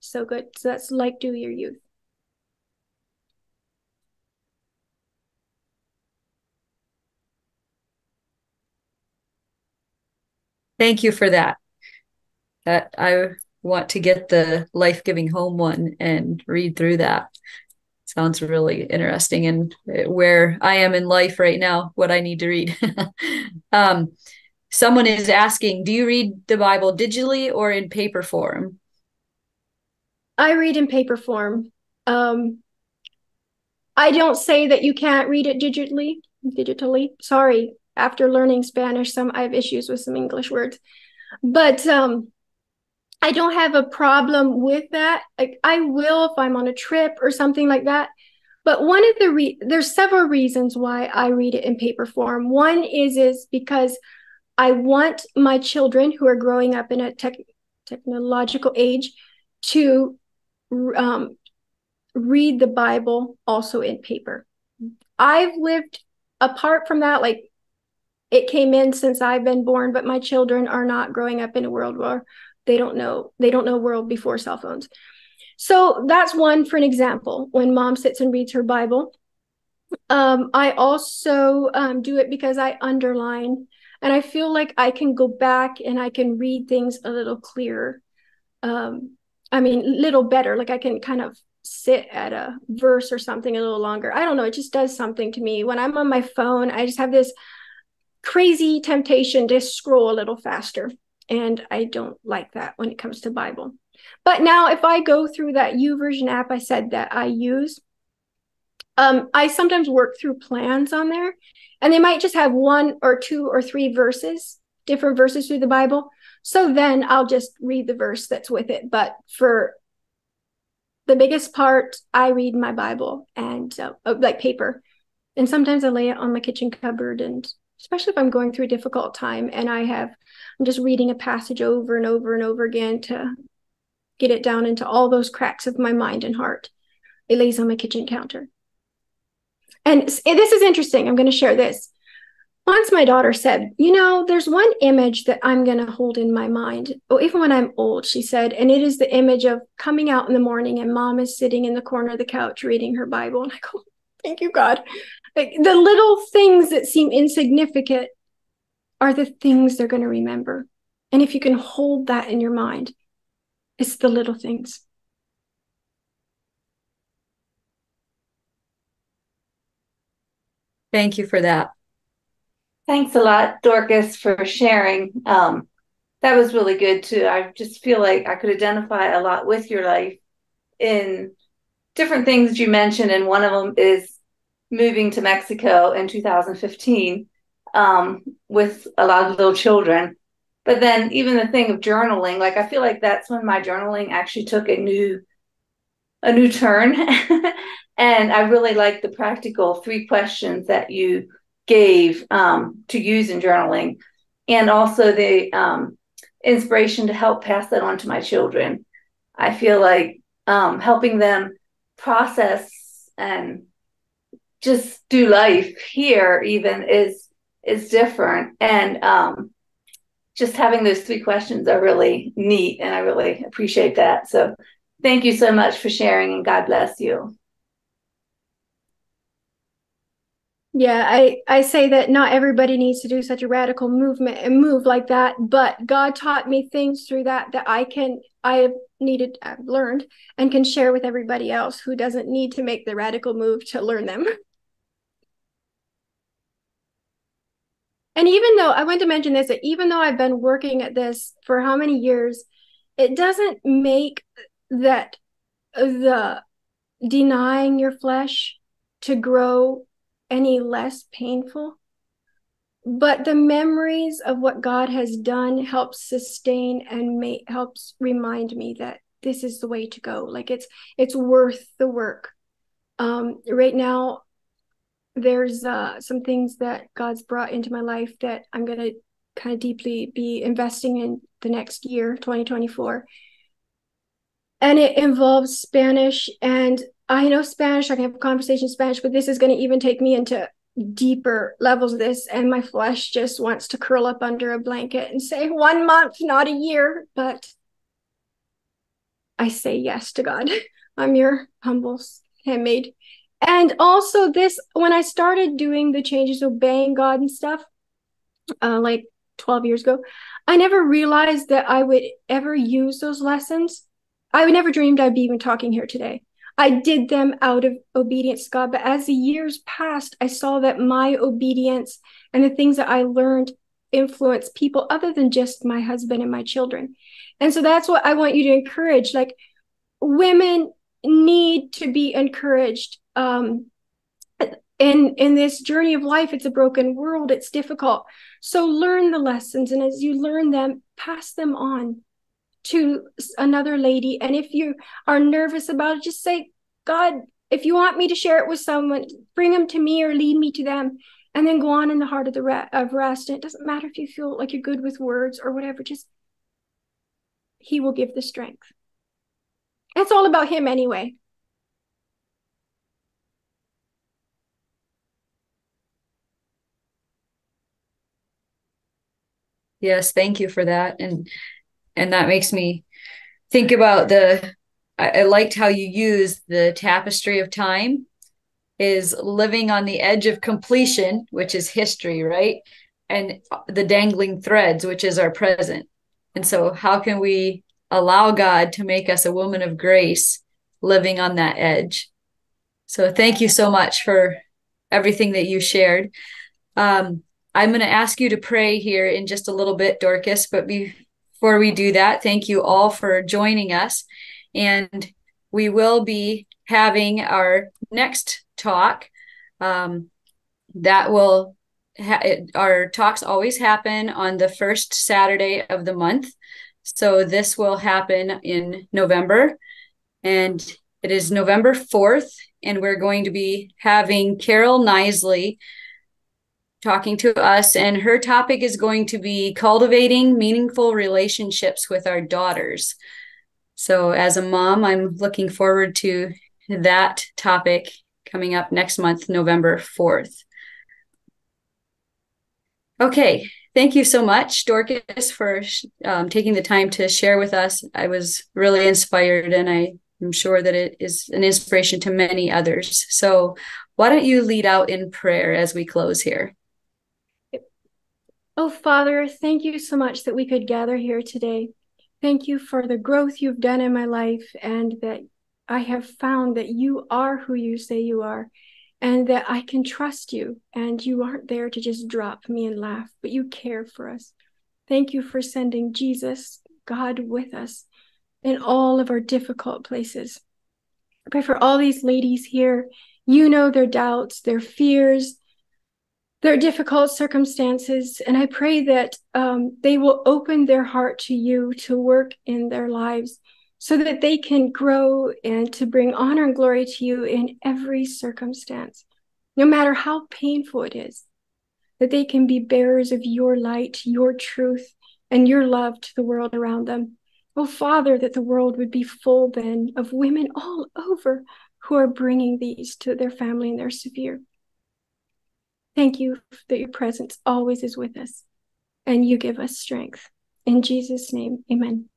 So good. So that's like dew your youth. Thank you for that. That I want to get the life giving home one and read through that. Sounds really interesting and where I am in life right now, what I need to read. (laughs) um, someone is asking, do you read the Bible digitally or in paper form? I read in paper form. Um, I don't say that you can't read it digitally. Digitally, sorry. After learning Spanish, some I have issues with some English words, but um, I don't have a problem with that. Like I will if I'm on a trip or something like that. But one of the re- there's several reasons why I read it in paper form. One is is because I want my children who are growing up in a tech, technological age to um, read the Bible also in paper. I've lived apart from that, like it came in since I've been born, but my children are not growing up in a world where they don't know they don't know world before cell phones. So that's one for an example. When mom sits and reads her Bible, um, I also um, do it because I underline and I feel like I can go back and I can read things a little clearer. Um, I mean, little better. Like I can kind of sit at a verse or something a little longer. I don't know. It just does something to me. When I'm on my phone, I just have this crazy temptation to scroll a little faster. And I don't like that when it comes to Bible. But now, if I go through that U YouVersion app I said that I use, um, I sometimes work through plans on there, and they might just have one or two or three verses, different verses through the Bible. So then I'll just read the verse that's with it. But for the biggest part, I read my Bible and uh, like paper. And sometimes I lay it on my kitchen cupboard and especially if I'm going through a difficult time and I have I'm just reading a passage over and over and over again to get it down into all those cracks of my mind and heart. It lays on my kitchen counter. And this is interesting. I'm going to share this. Once my daughter said, You know, there's one image that I'm going to hold in my mind. Oh, even when I'm old, she said, and it is the image of coming out in the morning and mom is sitting in the corner of the couch reading her Bible. And I go, Thank you, God. Like the little things that seem insignificant are the things they're going to remember. And if you can hold that in your mind, it's the little things. Thank you for that. Thanks a lot, Dorcas, for sharing. Um, that was really good too. I just feel like I could identify a lot with your life in different things you mentioned, and one of them is moving to Mexico in 2015 um, with a lot of little children. But then even the thing of journaling, like I feel like that's when my journaling actually took a new a new turn. (laughs) and I really like the practical three questions that you gave um, to use in journaling, and also the um, inspiration to help pass that on to my children. I feel like um, helping them process and just do life here even is is different. And um, just having those three questions are really neat and i really appreciate that. So thank you so much for sharing and god bless you. Yeah i i say that not everybody needs to do such a radical movement and move like that but god taught me things through that that i can i have needed i've learned and can share with everybody else who doesn't need to make the radical move to learn them (laughs) And even though I want to mention this, that even though I've been working at this for how many years, it doesn't make that the denying your flesh to grow any less painful. But the memories of what God has done helps sustain and make, helps remind me that this is the way to go. Like it's it's worth the work. Um, right now, there's uh, some things that God's brought into my life that I'm going to kind of deeply be investing in the next year, 2024. And it involves Spanish. And I know Spanish, I can have a conversation in Spanish, but this is going to even take me into deeper levels of this. And my flesh just wants to curl up under a blanket and say, one month, not a year. But I say yes to God. (laughs) I'm your humble handmaid and also this when i started doing the changes obeying god and stuff uh, like 12 years ago, I never realized that I would ever use those lessons. I never dreamed I'd be even talking here today. I did them out of obedience to God. But as the years passed, I saw that my obedience and the things that I learned influence people other than just my husband and my children. And so that's what I want you to encourage. Like women need to be encouraged. Um, in in this journey of life, it's a broken world. It's difficult. So learn the lessons, and as you learn them, pass them on to another lady. And if you are nervous about it, just say, God, if you want me to share it with someone, bring them to me or lead me to them. And then go on in the heart of the re- of rest. And it doesn't matter if you feel like you're good with words or whatever. Just He will give the strength. It's all about Him anyway. Yes, thank you for that. And and that makes me think about the I, I liked how you used the tapestry of time is living on the edge of completion, which is history, right? And the dangling threads, which is our present. And so, how can we allow God to make us a woman of grace living on that edge? So, thank you so much for everything that you shared. Um, I'm going to ask you to pray here in just a little bit, Dorcas, but before we do that, thank you all for joining us. And we will be having our next talk. Um, that will, ha- it, our talks always happen on the first Saturday of the month. So this will happen in November. And it is November 4th. And we're going to be having Carol Nisley talking to us, and her topic is going to be cultivating meaningful relationships with our daughters. So, as a mom, I'm looking forward to that topic coming up next month, November 4th. Okay, thank you so much, Dorcas, for um, taking the time to share with us. I was really inspired, and I am sure that it is an inspiration to many others. So, why don't you lead out in prayer as we close here? Oh, Father, thank you so much that we could gather here today. Thank you for the growth you've done in my life and that I have found that you are who you say you are and that I can trust you and you aren't there to just drop me and laugh, but you care for us. Thank you for sending Jesus, God, with us in all of our difficult places. I pray for all these ladies here. You know their doubts, their fears, there are difficult circumstances, and I pray that um, they will open their heart to you to work in their lives so that they can grow and to bring honor and glory to you in every circumstance, no matter how painful it is, that they can be bearers of your light, your truth, and your love to the world around them. Oh, Father, that the world would be full then of women all over who are bringing these to their family and their severe. Thank you that your presence always is with us and you give us strength. In Jesus' name, amen.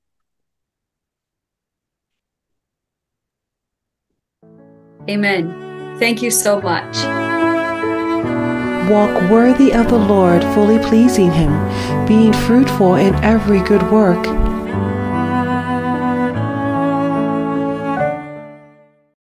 Amen. Thank you so much. Walk worthy of the Lord, fully pleasing Him, being fruitful in every good work